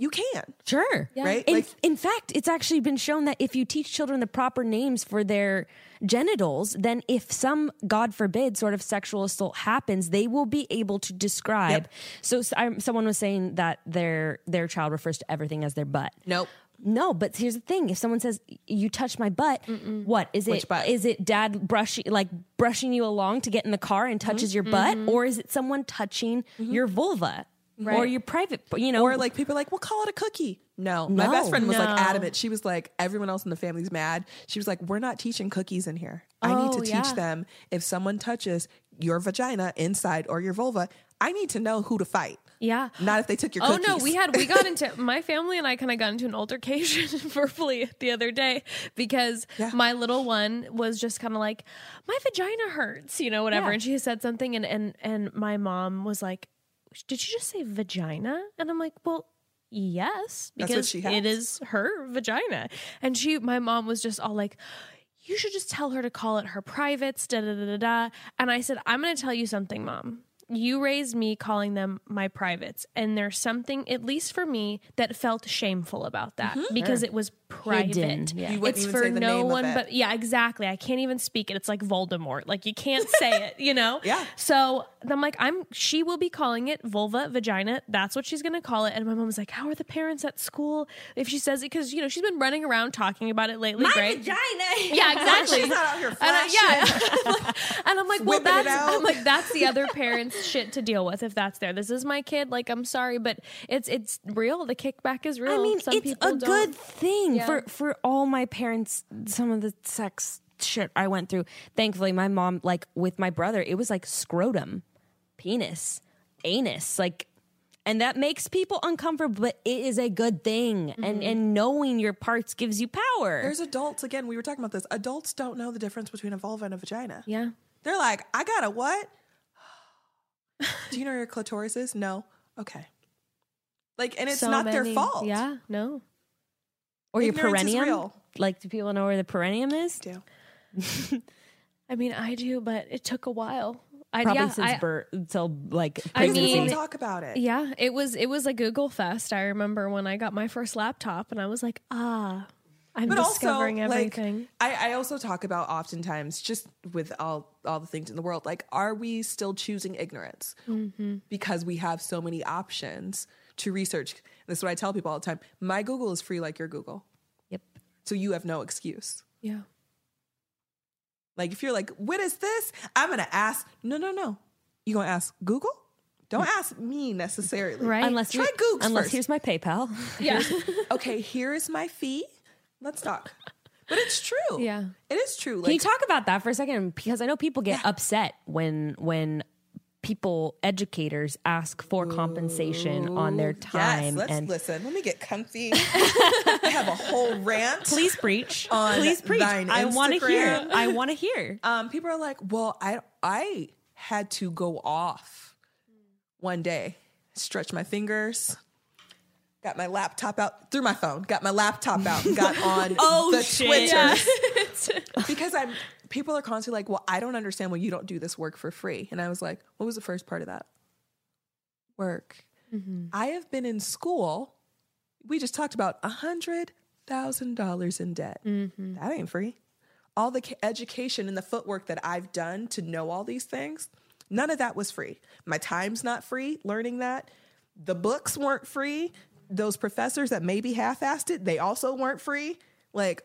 you can. Sure. Right? In, Like- in fact, it's actually been shown that if you teach children the proper names for their genitals, then if some, God forbid, sort of sexual assault happens, they will be able to describe. So s- I- someone was saying that their their child refers to everything as their butt. Nope. No, but here's the thing: if someone says you touched my butt, what is it? Which butt? Is it dad brushing like brushing you along to get in the car and touches your mm-hmm. butt, mm-hmm. or is it someone touching mm-hmm. your vulva or your private? You know, Or like people are like, we'll call it a cookie. No. My best friend was No. like adamant. She was like, everyone else in the family's mad. She was like, we're not teaching cookies in here. I need to Oh, teach yeah. them if someone touches your vagina inside or your vulva, I need to know who to fight. Yeah. Not if they took your Oh cookies. no, we had we got into my family and I kind of got into an altercation verbally the other day because Yeah. my little one was just kind of like my vagina hurts, you know, whatever, Yeah. and she said something and and and my mom was like, "Did you just say vagina?" And I'm like, "Well." Yes, That's what because it is her vagina, and she, my mom was just all like, "You should just tell her to call it her privates." Da da da da da. And I said, "I'm going to tell you something, mom you raised me calling them my privates and there's something at least for me that felt shameful about that mm-hmm. because it was private Hidden, yeah. You wouldn't it's even for say the no name of one it. but yeah exactly i can't even speak it it's like voldemort like you can't say it you know Yeah. so i'm like i'm she will be calling it vulva vagina that's what she's gonna call it and my mom was like how are the parents at school if she says it because you know she's been running around talking about it lately right vagina. yeah, exactly. She's not out here And, I, yeah. and I'm like, well, Whipping that's. I'm like, that's the other parent's shit to deal with if that's there. This is my kid. Like, I'm sorry, but it's it's real. The kickback is real. I mean, Some it's people a don't. good thing Yeah. for for all my parents. Some of the sex shit I went through. Thankfully, my mom, like with my brother, it was like scrotum, penis, anus, like. And that makes people uncomfortable, but it is a good thing. And mm-hmm. and knowing your parts gives you power. There's adults, again, we were talking about this. Adults don't know the difference between a vulva and a vagina. Yeah. They're like, I got a what? Do you know where your clitoris is? No. Okay. Like, and it's So not their many- fault. Yeah. No. or your ignorance is perineum. real. Like, do people know where the perineum is? Do. I mean, I do, but it took a while. I, Probably yeah, since I- birth until like I Because we mean- don't pregnancy. talk about it. Yeah, it was it was a Google fest. I remember when I got my first laptop, and I was like, ah, I'm but discovering also, everything. like, I, I also talk about oftentimes, just with all all the things in the world, like, are we still choosing ignorance Mm-hmm. because we have so many options to research? This is what I tell people all the time. My Google is free, like your Google, Yep. so you have no excuse. yeah, Like, if you're like, what is this? I'm gonna ask. No, no, no. You gonna ask Google? Don't ask me necessarily. right. Unless Try we- Googs unless first. here's my PayPal. yeah, Okay, here is my fee. Let's talk. But it's true. Yeah. it is true. Can you talk about that for a second? Because I know people get upset when when people educators ask for compensation on their time Yes, let's and listen. Let me get comfy. I have a whole rant. please preach please preach i want to hear i want to hear Um, people are like, well, I I had to go off one day, stretch my fingers, got my laptop out through my phone, got my laptop out, got on Oh, the shit. Twitters because I'm. People are constantly like, well, I don't understand why you don't do this work for free, and I was like, what was the first part of that? Work. Mm-hmm. I have been in school. We just talked about a hundred thousand dollars in debt. Mm-hmm. That ain't free. All the education and the footwork that I've done to know all these things, none of that was free. My time's not free learning that. The books weren't free. Those professors that maybe half-assed it, they also weren't free. Like,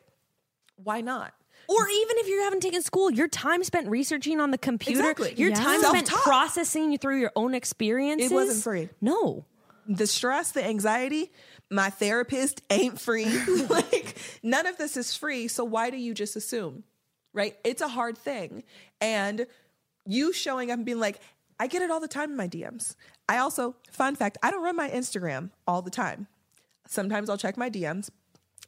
why not? or even if you haven't taken school your time spent researching on the computer Exactly. your Yeah. time spent Self-taught. processing through your own experiences It wasn't free. no the stress, the anxiety, my therapist ain't free. like none of this is free. So why do you just assume? Right? It's a hard thing. And you showing up and being like, I get it all the time in my DMs. I also, fun fact, I don't run my Instagram all the time. Sometimes I'll check my DMs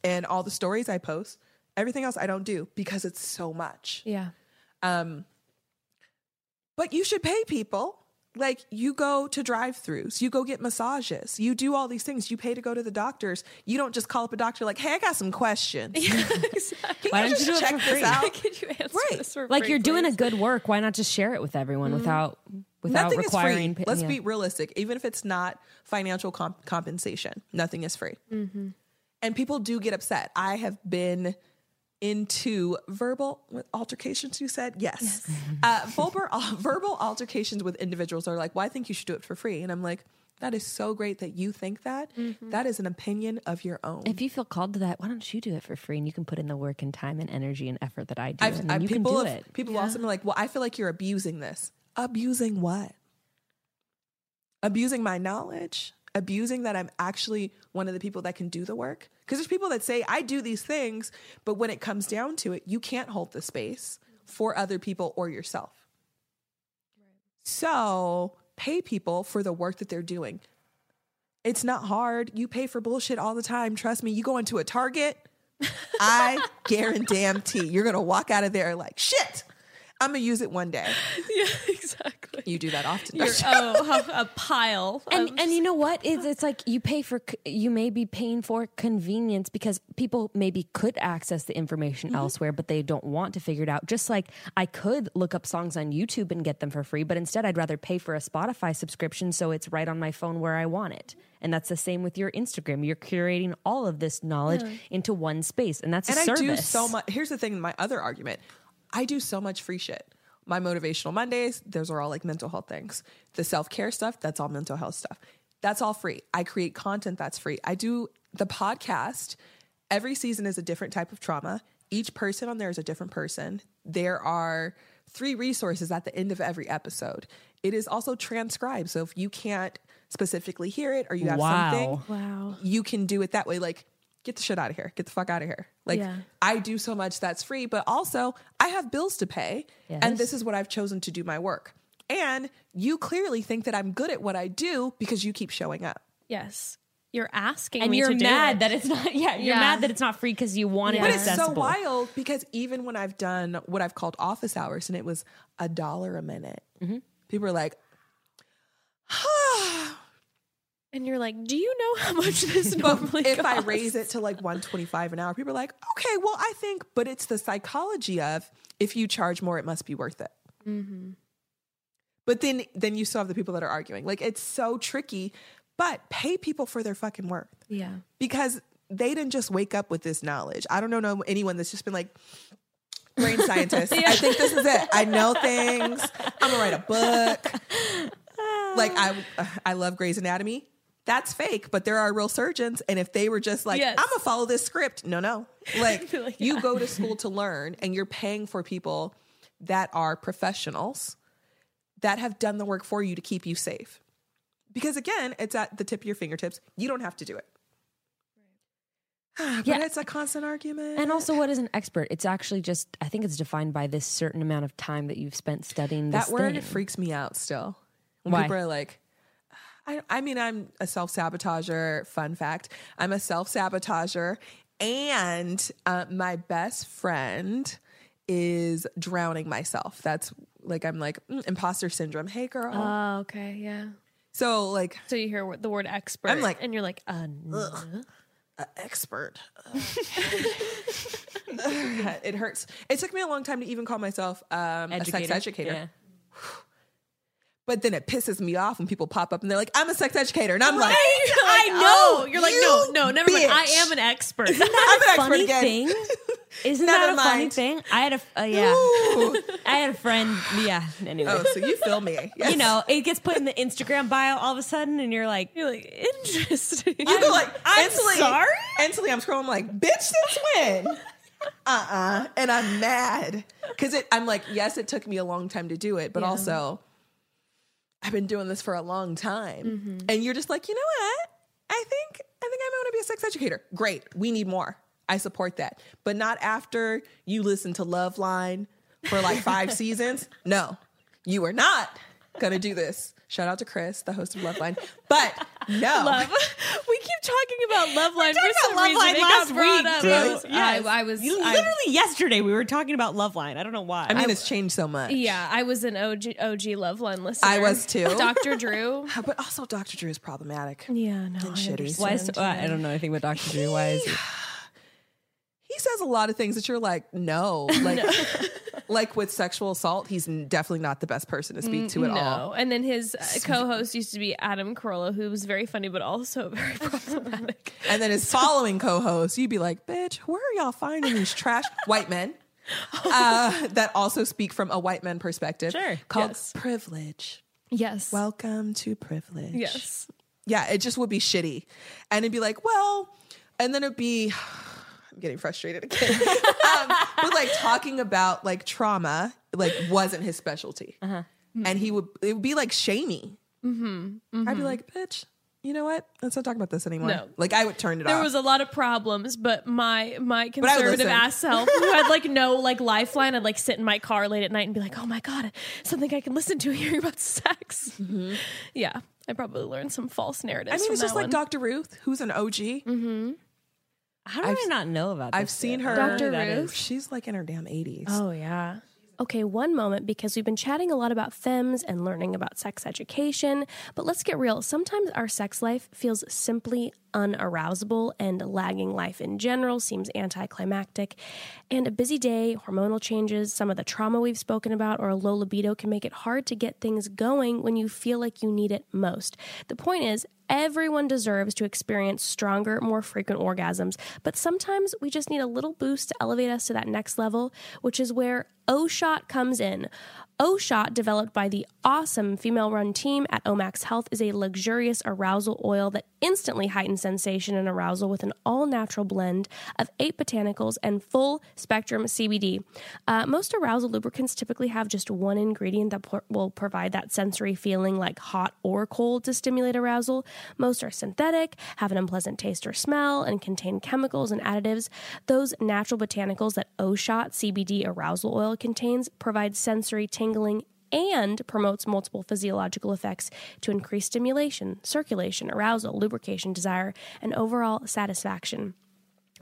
and all the stories I post. Everything else I don't do because it's so much. yeah, Um, But you should pay people. Like you go to drive-throughs, you go get massages, you do all these things. You pay to go to the doctors. You don't just call up a doctor like, "Hey, I got some questions. Can Why you don't you do check this out?" Could you answer Right. this for like free, you're doing a good work why not just share it with everyone without without nothing requiring. is free. Let's yeah. be realistic. Even if it's not financial comp- compensation, nothing is free. Mm-hmm. And people do get upset. I have been into verbal altercations. You said yes. Uh, verbal uh, verbal altercations with individuals are like, "Well, I think you should do it for free," and I'm like, "That is so great that you think that. Mm-hmm. That is an opinion of your own." If you feel called to that, why don't you do it for free? And you can put in the work and time and energy and effort that I do, I've, and I've- you can people do have, it. people have also been like, "Well, I feel like you're abusing this. Abusing what? Abusing my knowledge? Abusing that I'm actually one of the people that can do the work? Because there's people that say I do these things, but when it comes down to it, you can't hold the space for other people or yourself. So pay people for the work that they're doing. It's not hard. You pay for bullshit all the time. Trust me. You go into a Target, I guarantee you're gonna walk out of there like shit. I'm gonna use it one day. Yeah, exactly. You do that often. You're, oh, a pile. and of- and you know what? It's it's like you pay for you may be paying for convenience because people maybe could access the information mm-hmm. elsewhere, but they don't want to figure it out. Just like I could look up songs on YouTube and get them for free, but instead I'd rather pay for a Spotify subscription so it's right on my phone where I want it. And that's the same with your Instagram. You're curating all of this knowledge into one space, and that's a and I do so much. Here's the thing: my other argument, I do so much free shit. My motivational Mondays, those are all like mental health things. The self care stuff, that's all mental health stuff. That's all free. I create content that's free. I do the podcast. Every season is a different type of trauma. Each person on there is a different person. There are three resources at the end of every episode. It is also transcribed. So if you can't specifically hear it or you have Wow. something, Wow. you can do it that way. Like, get the shit out of here. Get the fuck out of here. Like, Yeah. I do so much that's free, but also I have bills to pay. Yes. And this is what I've chosen to do my work. And you clearly think that I'm good at what I do because you keep showing up. Yes. You're asking and me you're to do mad it. that it's not. Yeah, you're Yeah. mad that it's not free because you want Yeah. it But it's so wild because even when I've done what I've called office hours and it was a dollar a minute, Mm-hmm. people are like, And you're like, do you know how much this normally if I raise it to like 125 an hour, people are like, okay, well, I think, but it's the psychology of if you charge more, it must be worth it. Mm-hmm. But then, then you still have the people that are arguing. Like it's so tricky. But pay people for their fucking worth. Yeah. because they didn't just wake up with this knowledge. I don't know no- anyone that's just been like brain scientist. I think this is it. I know things. I'm gonna write a book. like I, I love Grey's Anatomy. That's fake, but there are real surgeons. And if they were just like, Yes. I'm gonna follow this script, no, no. Like, Like, you go to school to learn, and you're paying for people that are professionals that have done the work for you to keep you safe. Because again, it's at the tip of your fingertips. You don't have to do it. but Yeah. it's a constant argument. And also, what is an expert? It's actually just, I think it's defined by this certain amount of time that you've spent studying this that word thing. freaks me out still. When Why? people are like, I, I mean, I'm a self sabotager. Fun fact I'm a self sabotager. And uh, my best friend is drowning myself. That's like, I'm like, mm, imposter syndrome. Hey, girl. Oh, okay. Yeah. so, like, So you hear the word expert. I'm like, and you're like, uh, no. a expert. it hurts. It took me a long time to even call myself um, a sex educator. Yeah. But then it pisses me off when people pop up and they're like, I'm a sex educator. And I'm like, I know. You're like, no, you no, never mind. I am an expert. I'm an expert funny again. thing. Isn't Never that a funny thing? I had a uh, yeah. I had a friend. Yeah. Anyway, Oh, so you feel me. Yes. you know, it gets put in the Instagram bio all of a sudden, and you're like, you're like, interesting. You go like, I'm instantly, sorry? Instantly, I'm scrolling like, bitch, since when? Uh-uh. And I'm mad. Because it I'm like, yes, it took me a long time to do it, but also I've been doing this for a long time. Mm-hmm. And you're just like, you know what? I think I think I might want to be a sex educator. Great. We need more. I support that. But not after you listen to Loveline for like five seasons. No. You are not gonna do this. Shout out to Chris, the host of Loveline. But no. Love. we keep talking about Loveline for talking some about Love reason. Line it last got brought week, up. dude. I was, Yes. I, I was You- I- literally yesterday we were talking about Loveline. I don't know why. I mean, it's changed so much. yeah, I was an OG, OG Loveline listener. I was too. Dr. Drew. But also, Dr. Drew is problematic. Yeah, no, I shitty. why is, uh, I don't know anything about Dr. Drew. Why is he? He says a lot of things that you're like, no. Like, like with sexual assault, he's definitely not the best person to speak to at no. all. And then his uh, co-host used to be Adam Carolla, who was very funny but also very problematic. And then his following co-host, you'd be like, "Bitch, where are y'all finding these trash white men uh, that also speak from a white man perspective?" Sure. called Yes. privilege. yes. Welcome to privilege. yes. yeah, it just would be shitty. And it'd be like, well, and then it'd be, I'm getting frustrated again. um, but like talking about like trauma, like wasn't his specialty. Uh-huh. And he would, it would be like shamey. Mm-hmm. I'd be like, bitch, you know what? Let's not talk about this anymore. No. Like I would turn it There off. There was a lot of problems, but my my conservative ass self, who had like no like lifeline, I'd like sit in my car late at night and be like, "Oh my god, something I can listen to hearing about sex." Yeah, I probably learned some false narratives. I mean, it's just that like. Dr. Ruth, who's an OG. How do i not know about this? I've seen yet? her. Dr. That is- Ruth? She's like in her damn 80s. Oh, yeah. Okay, one moment because we've been chatting a lot about femmes and learning about sex education, but let's get real. Sometimes our sex life feels simply unarousable, and lagging life in general seems anticlimactic. And a busy day, hormonal changes, some of the trauma we've spoken about, or a low libido can make it hard to get things going when you feel like you need it most. The point is, Everyone deserves to experience stronger, more frequent orgasms, but sometimes we just need a little boost to elevate us to that next level, which is where O-Shot comes in. O-Shot, developed by the awesome female-run team at Omax Health, is a luxurious arousal oil that instantly heightens sensation and arousal with an all-natural blend of eight botanicals and full-spectrum CBD. Uh, most arousal lubricants typically have just one ingredient that por- will provide that sensory feeling like hot or cold to stimulate arousal. Most are synthetic, have an unpleasant taste or smell, and contain chemicals and additives. Those natural botanicals that O-Shot CBD arousal oil contains provide sensory tingling and promotes multiple physiological effects to increase stimulation, circulation, arousal, lubrication, desire, and overall satisfaction.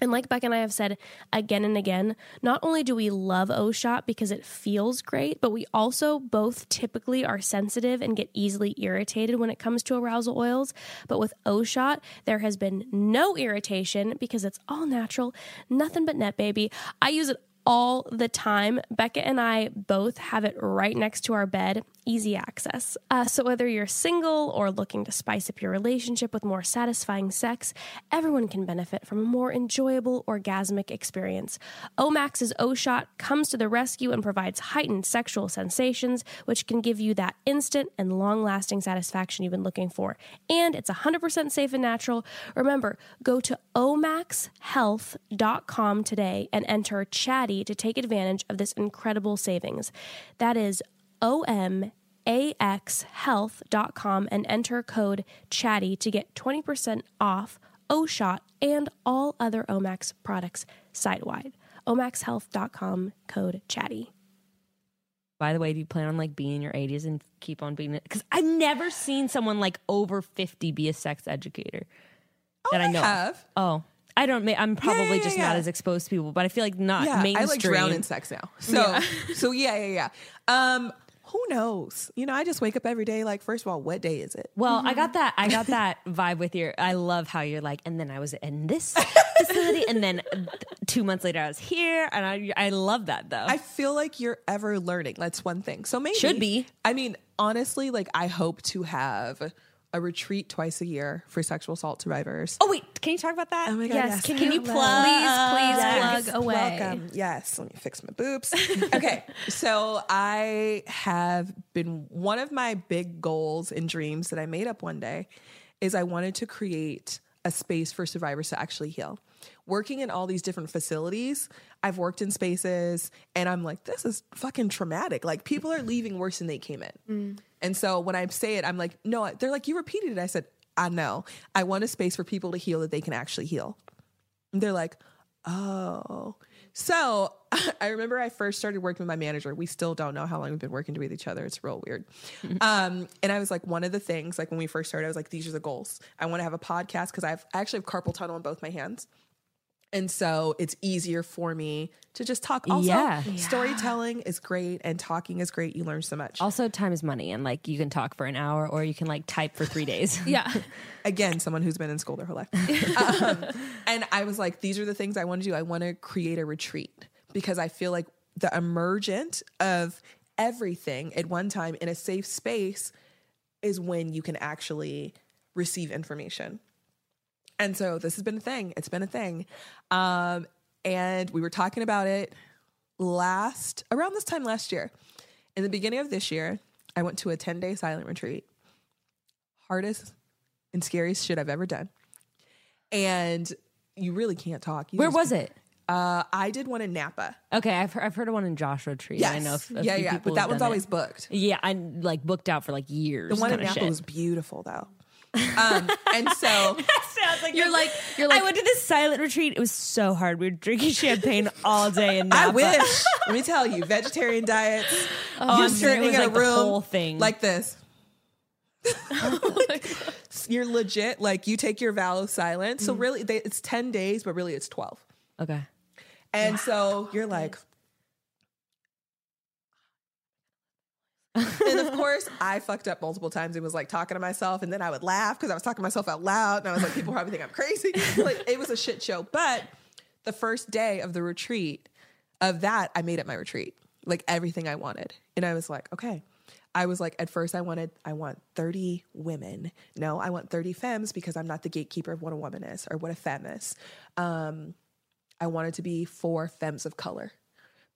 And like Beck and I have said again and again, not only do we love O Shot because it feels great, but we also both typically are sensitive and get easily irritated when it comes to arousal oils. But with O Shot, there has been no irritation because it's all natural, nothing but net, baby. I use it all the time. Becca and I both have it right next to our bed, easy access. Uh, so, whether you're single or looking to spice up your relationship with more satisfying sex, everyone can benefit from a more enjoyable orgasmic experience. Omax's O Shot comes to the rescue and provides heightened sexual sensations, which can give you that instant and long lasting satisfaction you've been looking for. And it's 100% safe and natural. Remember, go to omaxhealth.com today and enter chatty to take advantage of this incredible savings. That is omaxhealth.com and enter code chatty to get 20% off OSHOT and all other Omax products site wide. omaxhealth.com code chatty. By the way, do you plan on like being in your 80s and keep on being it? Because I've never seen someone like over 50 be a sex educator that I know. of. have. Oh, I don't. I'm probably yeah, just not as exposed to people, but I feel like not yeah, mainstream. I like drown in sex now. So, so yeah, yeah, yeah. Um, who knows? You know, I just wake up every day. Like, first of all, what day is it? Well, I mm-hmm. got that. I got that vibe with your. I love how you're like, and then I was in this facility, and then two months later I was here, and I I love that though. I feel like you're ever learning. That's one thing. So maybe Should be. I mean, honestly, like I hope to have a retreat twice a year for sexual assault survivors. oh wait, can you talk about that? Oh my God, Yes, yes. can, Can you you please, plug- please Yes. plug away? Welcome. Yes, let me fix my boobs. okay, so I have been one of my big goals and dreams that I made up one day is I wanted to create a space for survivors to actually heal. Working in all these different facilities, I've worked in spaces and I'm like, this is fucking traumatic. Like people are leaving worse than they came in. Mm. And so when I say it, I'm like, no, they're like, you repeated it. I said, I know. I want a space for people to heal that they can actually heal. And they're like, oh. So I remember I first started working with my manager. We still don't know how long we've been working with each other. It's real weird. um, and I was like, one of the things, like when we first started, I was like, these are the goals. I want to have a podcast because I have I actually have carpal tunnel in both my hands. And so it's easier for me to just talk. Also, Yeah. storytelling is great and talking is great. You learn so much. also, time is money, and like you can talk for an hour, or you can like type for three days. Yeah. again someone who's been in school their whole life um, and i was like these are the things i want to do i want to create a retreat because i feel like the emergent of everything at one time in a safe space is when you can actually receive information. And so this has been a thing. It's been a thing. Um, and we were talking about it last, around this time last year. In the beginning of this year, I went to a 10 day silent retreat. Hardest and scariest shit I've ever done. And you really can't talk. You Where just- was it? Uh, I did one in Napa. Okay, I've heard, I've heard of one in Joshua Tree. Yes. I know. if- yeah, yeah. But that one's done it. always booked. Yeah, I like booked out for like years. The one in Napa shit. was beautiful, though. Um, and so Sounds like You're like you're like I went to this silent retreat. It was so hard. We were drinking champagne all day and I wish. Let me tell you, vegetarian diets. Oh, you're sitting in like a room thing. like this. you're legit. Like you take your vow of silence. Mm. So really, they, it's ten days, but really it's twelve. Okay. And so you're like, and of course, I fucked up multiple times. It was like talking to myself, and then I would laugh because I was talking to myself out loud, and I was like, people probably think I'm crazy. like it was a shit show. But the first day of the retreat, of that, I made it my retreat, like everything I wanted, and I was like, okay. I was like, at first, I wanted, I want 30 women. No, I want 30 femmes because I'm not the gatekeeper of what a woman is or what a femme is. Um, I wanted to be for femmes of color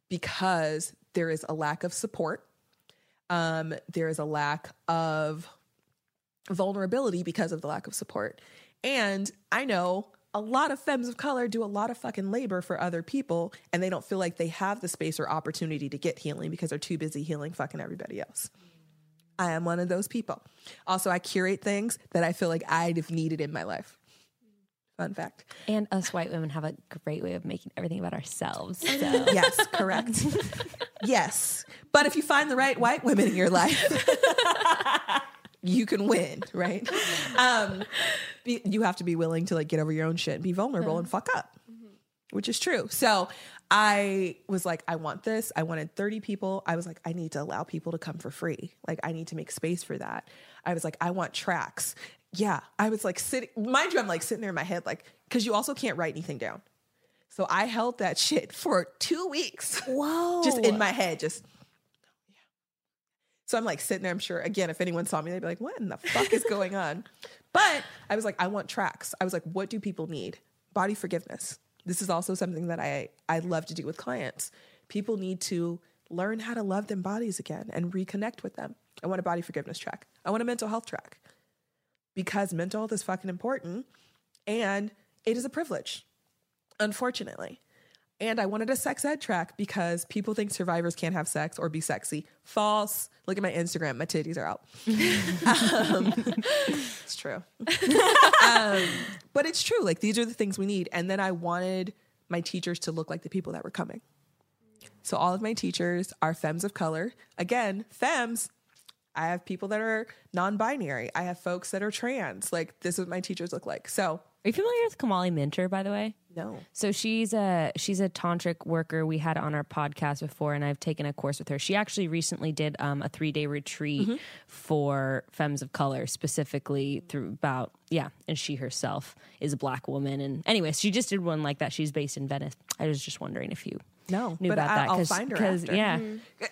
because there is a lack of support. Um, there is a lack of vulnerability because of the lack of support. And I know a lot of femmes of color do a lot of fucking labor for other people and they don't feel like they have the space or opportunity to get healing because they're too busy healing fucking everybody else. I am one of those people. Also, I curate things that I feel like I'd have needed in my life. Fun fact. And us white women have a great way of making everything about ourselves. So. Yes, correct. yes. But if you find the right white women in your life, you can win, right? Um, be, you have to be willing to like get over your own shit and be vulnerable and fuck up, which is true. So I was like, I want this. I wanted 30 people. I was like, I need to allow people to come for free. Like, I need to make space for that. I was like, I want tracks. Yeah. I was like sitting, mind you, I'm like sitting there in my head, like, because you also can't write anything down. So I held that shit for two weeks. Whoa. just in my head, just so I'm like sitting there. I'm sure again, if anyone saw me, they'd be like, "What in the fuck is going on?" But I was like, I want tracks. I was like, what do people need? Body forgiveness. This is also something that I I love to do with clients. People need to learn how to love their bodies again and reconnect with them. I want a body forgiveness track. I want a mental health track because mental health is fucking important and it is a privilege, unfortunately. And I wanted a sex ed track because people think survivors can't have sex or be sexy. False. Look at my Instagram. My titties are out. um, it's true. um, but it's true. Like these are the things we need. And then I wanted my teachers to look like the people that were coming. So all of my teachers are femmes of color. Again, femmes. I have people that are non-binary. I have folks that are trans. Like this is what my teachers look like. So Are you familiar with Kamali Minter, by the way? no. So she's a she's a tantric worker we had on our podcast before, and I've taken a course with her. She actually recently did um, a three day retreat Mm-hmm. for femmes of color, specifically through about yeah, and she herself is a black woman. And anyways, she just did one like that. She's based in Venice. I was just wondering if you No, knew but about I, that I'll find her after. yeah,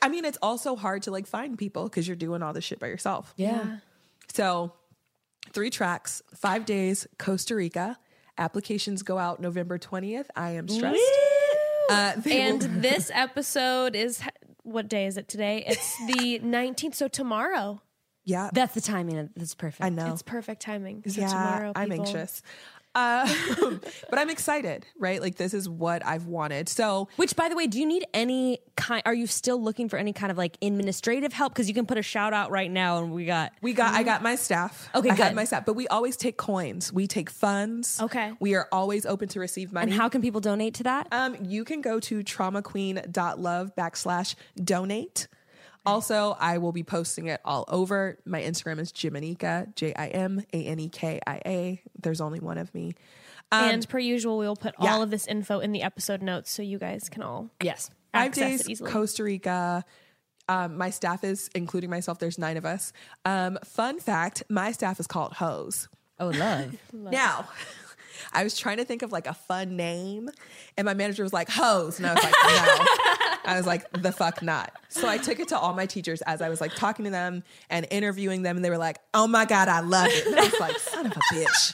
I mean, it's also hard to like find people because you're doing all this shit by yourself. yeah. So, three tracks, five days, Costa Rica. Applications go out November 20th. I am stressed. Uh, And will- this episode is what day is it today? It's the 19th, so tomorrow. yeah, That's the timing. That's perfect. I know. It's perfect timing. So yeah, tomorrow, I'm anxious. Uh, but I'm excited, right? Like, this is what I've wanted. So, Which, by the way, do you need any kind? Are you still looking for any kind of like administrative help? Because you can put a shout out right now, and we got We got. I got my staff. Okay, I good. my staff, but we always take coins. We take funds. Okay. We are always open to receive money. And how can people donate to that? Um, you can go to traumaqueen.love backslash donate. Also, I will be posting it all over. My Instagram is Jimanekia, J I M A N E K I A. There's only one of me. and per usual, we will put yeah. all of this info in the episode notes so you guys can all yes. Five access days, it easily. Costa Rica. Um, my staff is, including myself, there's nine of us. Um, fun fact my staff is called Hose. Oh, love. Now, I was trying to think of like a fun name, and my manager was like, Hose. And I was like, no. I was like, the fuck not. So I took it to all my teachers as I was like talking to them and interviewing them, and they were like, oh my God, I love it. And I was like, son of a bitch.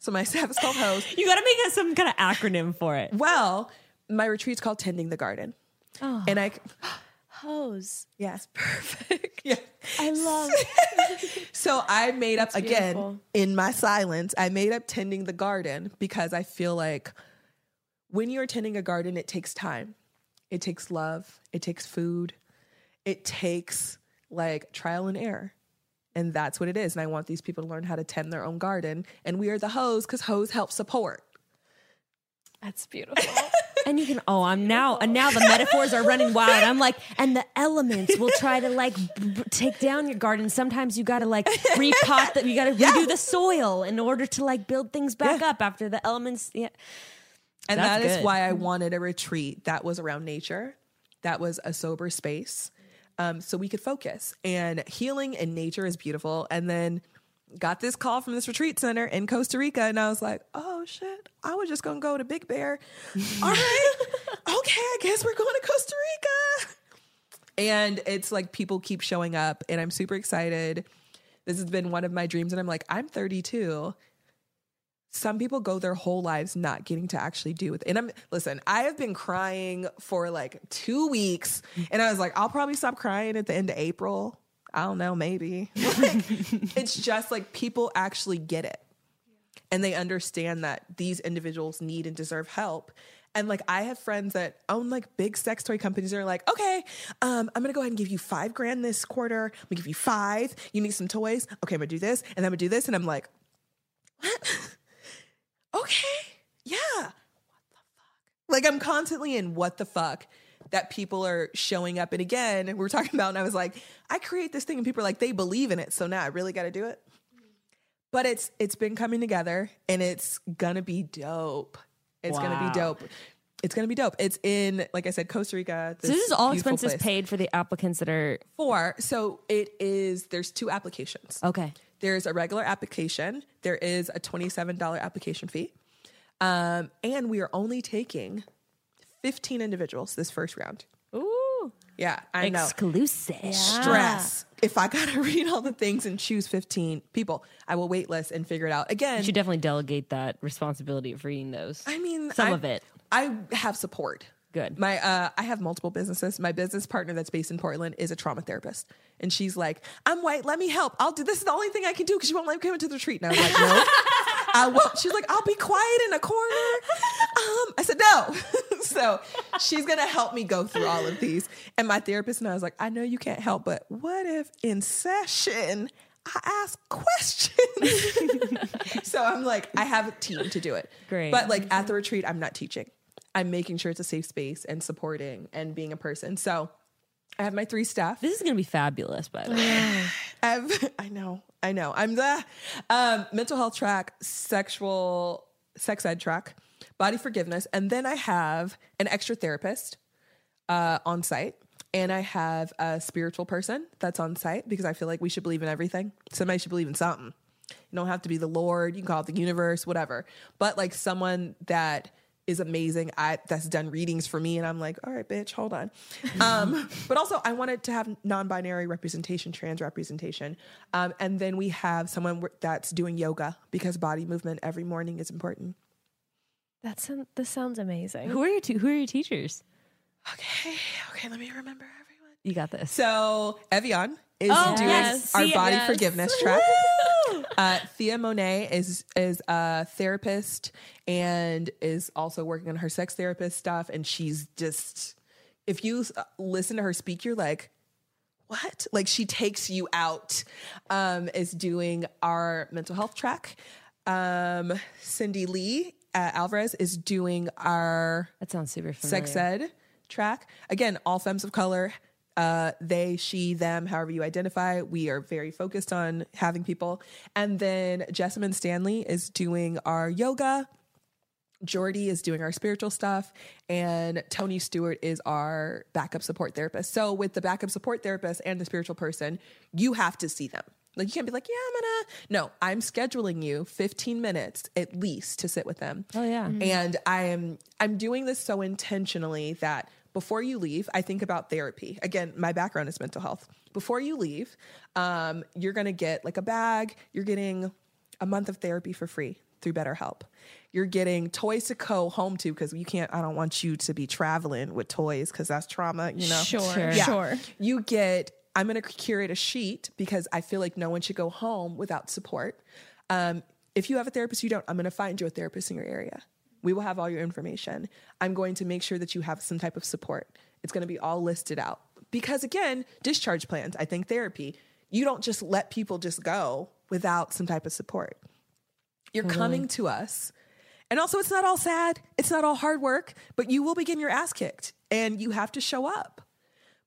So my staff is called host. You got to make some kind of acronym for it. Well, my retreat's called Tending the Garden. Oh. And I, Hose. yes. Perfect. Yeah. I love it. So I made up again in my silence, I made up tending the garden because I feel like when you're tending a garden, it takes time. It takes love. It takes food. It takes like trial and error. And that's what it is. And I want these people to learn how to tend their own garden. And we are the hose because hose help support. That's beautiful. And you can, oh, I'm now, and now the metaphors are running wild. I'm like, and the elements will try to like b- b- take down your garden. Sometimes you got to like repot that, you got to redo the soil in order to like build things back Yeah. up after the elements. Yeah. And That's that is good. why I wanted a retreat that was around nature, that was a sober space, um, so we could focus. And healing in nature is beautiful. And then got this call from this retreat center in Costa Rica, and I was like, oh shit, I was just gonna go to Big Bear. All right, okay, I guess we're going to Costa Rica. And it's like people keep showing up, and I'm super excited. This has been one of my dreams, and I'm like, I'm 32 some people go their whole lives not getting to actually do it. And I'm listen, I have been crying for like two weeks, and I was like, I'll probably stop crying at the end of April. I don't know, maybe. Like, it's just like people actually get it, and they understand that these individuals need and deserve help. And like I have friends that own like big sex toy companies that are like, okay, um, I'm gonna go ahead and give you five grand this quarter. I'm gonna give you five. You need some toys. Okay, I'm gonna do this, and I'm gonna do this, and I'm like, okay, yeah. What the fuck? Like I'm constantly in what the fuck that people are showing up. And again, we we're talking about, and I was like, I create this thing, and people are like, they believe in it, so now I really got to do it. But it's it's been coming together, and it's gonna be dope. It's gonna be dope. It's gonna be dope. It's in, like I said, Costa Rica. So this is all expenses place. paid for the applicants that are, for. So it is. There's two applications. okay. There's a regular application. There is a $27 application fee. Um, and we are only taking 15 individuals this first round. Ooh. Yeah, I know. Exclusive. Stress. If I got to read all the things and choose 15 people, I will wait list and figure it out. Again, You should definitely delegate that responsibility of reading those. I mean, some I- of it. I have support. Good. My uh, I have multiple businesses. My business partner that's based in Portland is a trauma therapist, and she's like, "I'm white. Let me help. I'll do. This is the only thing I can do because you won't let me come into the retreat." And I was like, "No, I won't." She's like, "I'll be quiet in a corner." Um, I said, "No." so she's gonna help me go through all of these. And my therapist and I was like, "I know you can't help, but what if in session?" I ask questions. so I'm like, I have a team to do it. Great. But like at the retreat, I'm not teaching. I'm making sure it's a safe space and supporting and being a person. So I have my three staff. This is going to be fabulous, by the way. I have, I know, I know. I'm the um, mental health track, sexual, sex ed track, body forgiveness, and then I have an extra therapist uh, on site. And I have a spiritual person that's on site because I feel like we should believe in everything. Somebody should believe in something. You don't have to be the Lord. You can call it the universe, whatever. But like someone that is amazing at that's done readings for me, and I'm like, all right, bitch, hold on. Um, but also, I wanted to have non-binary representation, trans representation, um, and then we have someone that's doing yoga because body movement every morning is important. That sound, this sounds amazing. Who are your two, who are your teachers? Okay, okay, let me remember everyone. You got this. So Evian is Oh, doing yes. our body yes. forgiveness track. Uh, Thea Monet is is a therapist and is also working on her sex therapist stuff. And she's just, if you uh, listen to her speak, you're like, what? Like she takes you out. Um, is doing our mental health track. Um, Cindy Lee uh, Alvarez is doing our That sounds super familiar. sex ed track. Again, all femmes of color, uh, they, she, them, however you identify. We are very focused on having people. And then Jessamyn Stanley is doing our yoga. Jordy is doing our spiritual stuff, and Tony Stewart is our backup support therapist. So, with the backup support therapist and the spiritual person, you have to see them. Like, you can't be like, yeah, I'm gonna. No, I'm scheduling you 15 minutes at least to sit with them. Oh, yeah. And I am I'm doing this so intentionally that before you leave, I think about therapy. Again, my background is mental health. Before you leave, um, you're going to get like a bag, you're getting a month of therapy for free through BetterHelp. You're getting toys to go home to because you can't, I don't want you to be traveling with toys because that's trauma, you know? Sure, Sure. sure. You get, I'm going to curate a sheet because I feel like no one should go home without support. Um, if you have a therapist, you don't, I'm going to find you a therapist in your area. We will have all your information. I'm going to make sure that you have some type of support. It's going to be all listed out. Because again, discharge plans, I think therapy, you don't just let people just go without some type of support. You're coming to us. And also, it's not all sad, it's not all hard work, but you will be getting your ass kicked and you have to show up.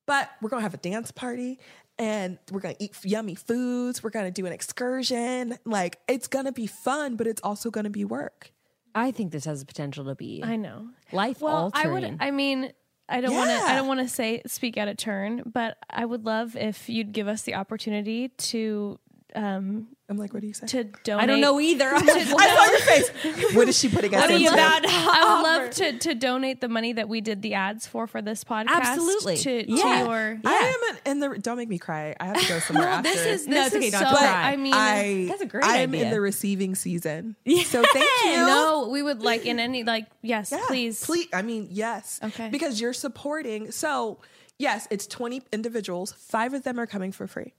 But we're gonna have a dance party and we're gonna eat yummy foods. We're gonna do an excursion. Like, it's gonna be fun, but it's also gonna be work. I think this has the potential to be I know. life Well, I altering. would. I mean, I don't want to. I don't want to say speak out of turn, but I would love if you'd give us the opportunity to um I'm like, what do you say? to donate. I don't know either. I saw your face. What is she putting us What are you into? about to I would love to to donate the money that we did the ads for for this podcast. Absolutely. to, to Yeah. your. I am in, in the. Don't make me cry. I have to go somewhere after. This is this No, it's is okay, so. not to cry. I mean, I. That's a great I'm idea. in the receiving season. So thank you. no, we would like in any like yes, Yeah, please, Please. I mean, yes. Okay. Because you're supporting. So, yes, it's 20 individuals. Five of them are coming for free.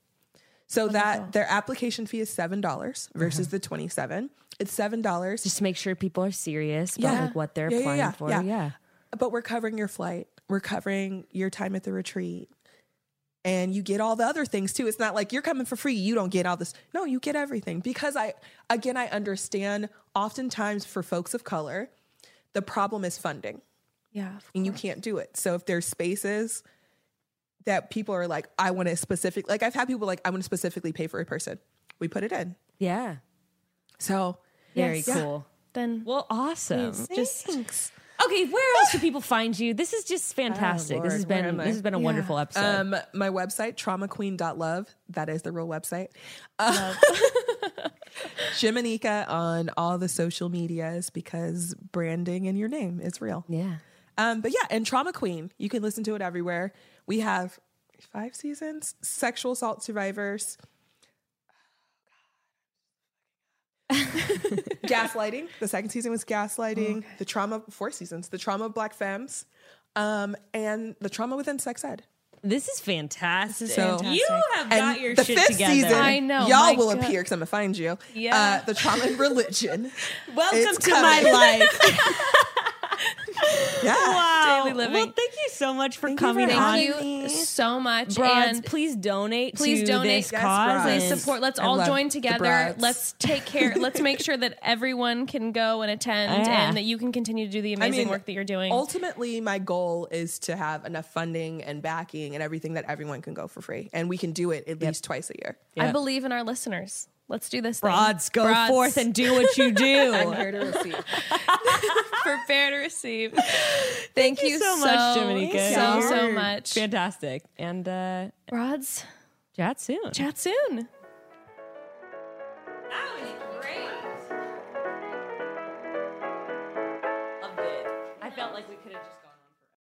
So that their application fee is $7 versus the 27. It's $7. just to make sure people are serious about Yeah. like what they're Yeah, yeah, applying yeah, for. yeah. Yeah. But we're covering your flight. We're covering your time at the retreat. And you get all the other things too. It's not like you're coming for free. You don't get all this. No, you get everything. Because I, again, I understand oftentimes for folks of color, the problem is funding. yeah, of and you can't do it. So if there's spaces that people are like, I want to specific, like I've had people like, I want to specifically pay for a person. We put it in. Yeah. So Very Yes. cool. then Well, awesome. just thanks. Okay, where else do people find you? This is just fantastic. Oh, this has been this has been a wonderful episode. Um, my website, traumaqueen.love. That is the real website. Uh, Jimanekia on all the social medias because branding in your name is real. yeah. Um, but yeah, and Trauma Queen, you can listen to it everywhere. We have five seasons, sexual assault survivors, gaslighting. The second season was gaslighting. The trauma, four seasons, the trauma of black femmes, um, and the trauma within sex ed. This is fantastic. So- you have And got your the shit fifth together. season, I know, y'all will God. appear because I'm gonna find you. Yeah. uh, the trauma and religion. Welcome It's to my life. Yeah, wow. Daily living. Well, thank you so much for Thank you for coming on. thank Honey. you so much. Broads, and please donate Please to donate. this Yes, cause. please support. Let's I all join together. Let's take care. let's make sure that everyone can go and attend, oh, Yeah. and that you can continue to do the amazing work that you're doing. Ultimately, my goal is to have enough funding and backing and everything that everyone can go for free, and we can do it at least twice a year. I believe in our listeners. Let's do this. thing. Go Broads. forth and do what you do. I'm here to receive. prepare to receive. Thank, you so much, Dominica. So so much. Fantastic. And uh, Broads, chat soon. chat soon.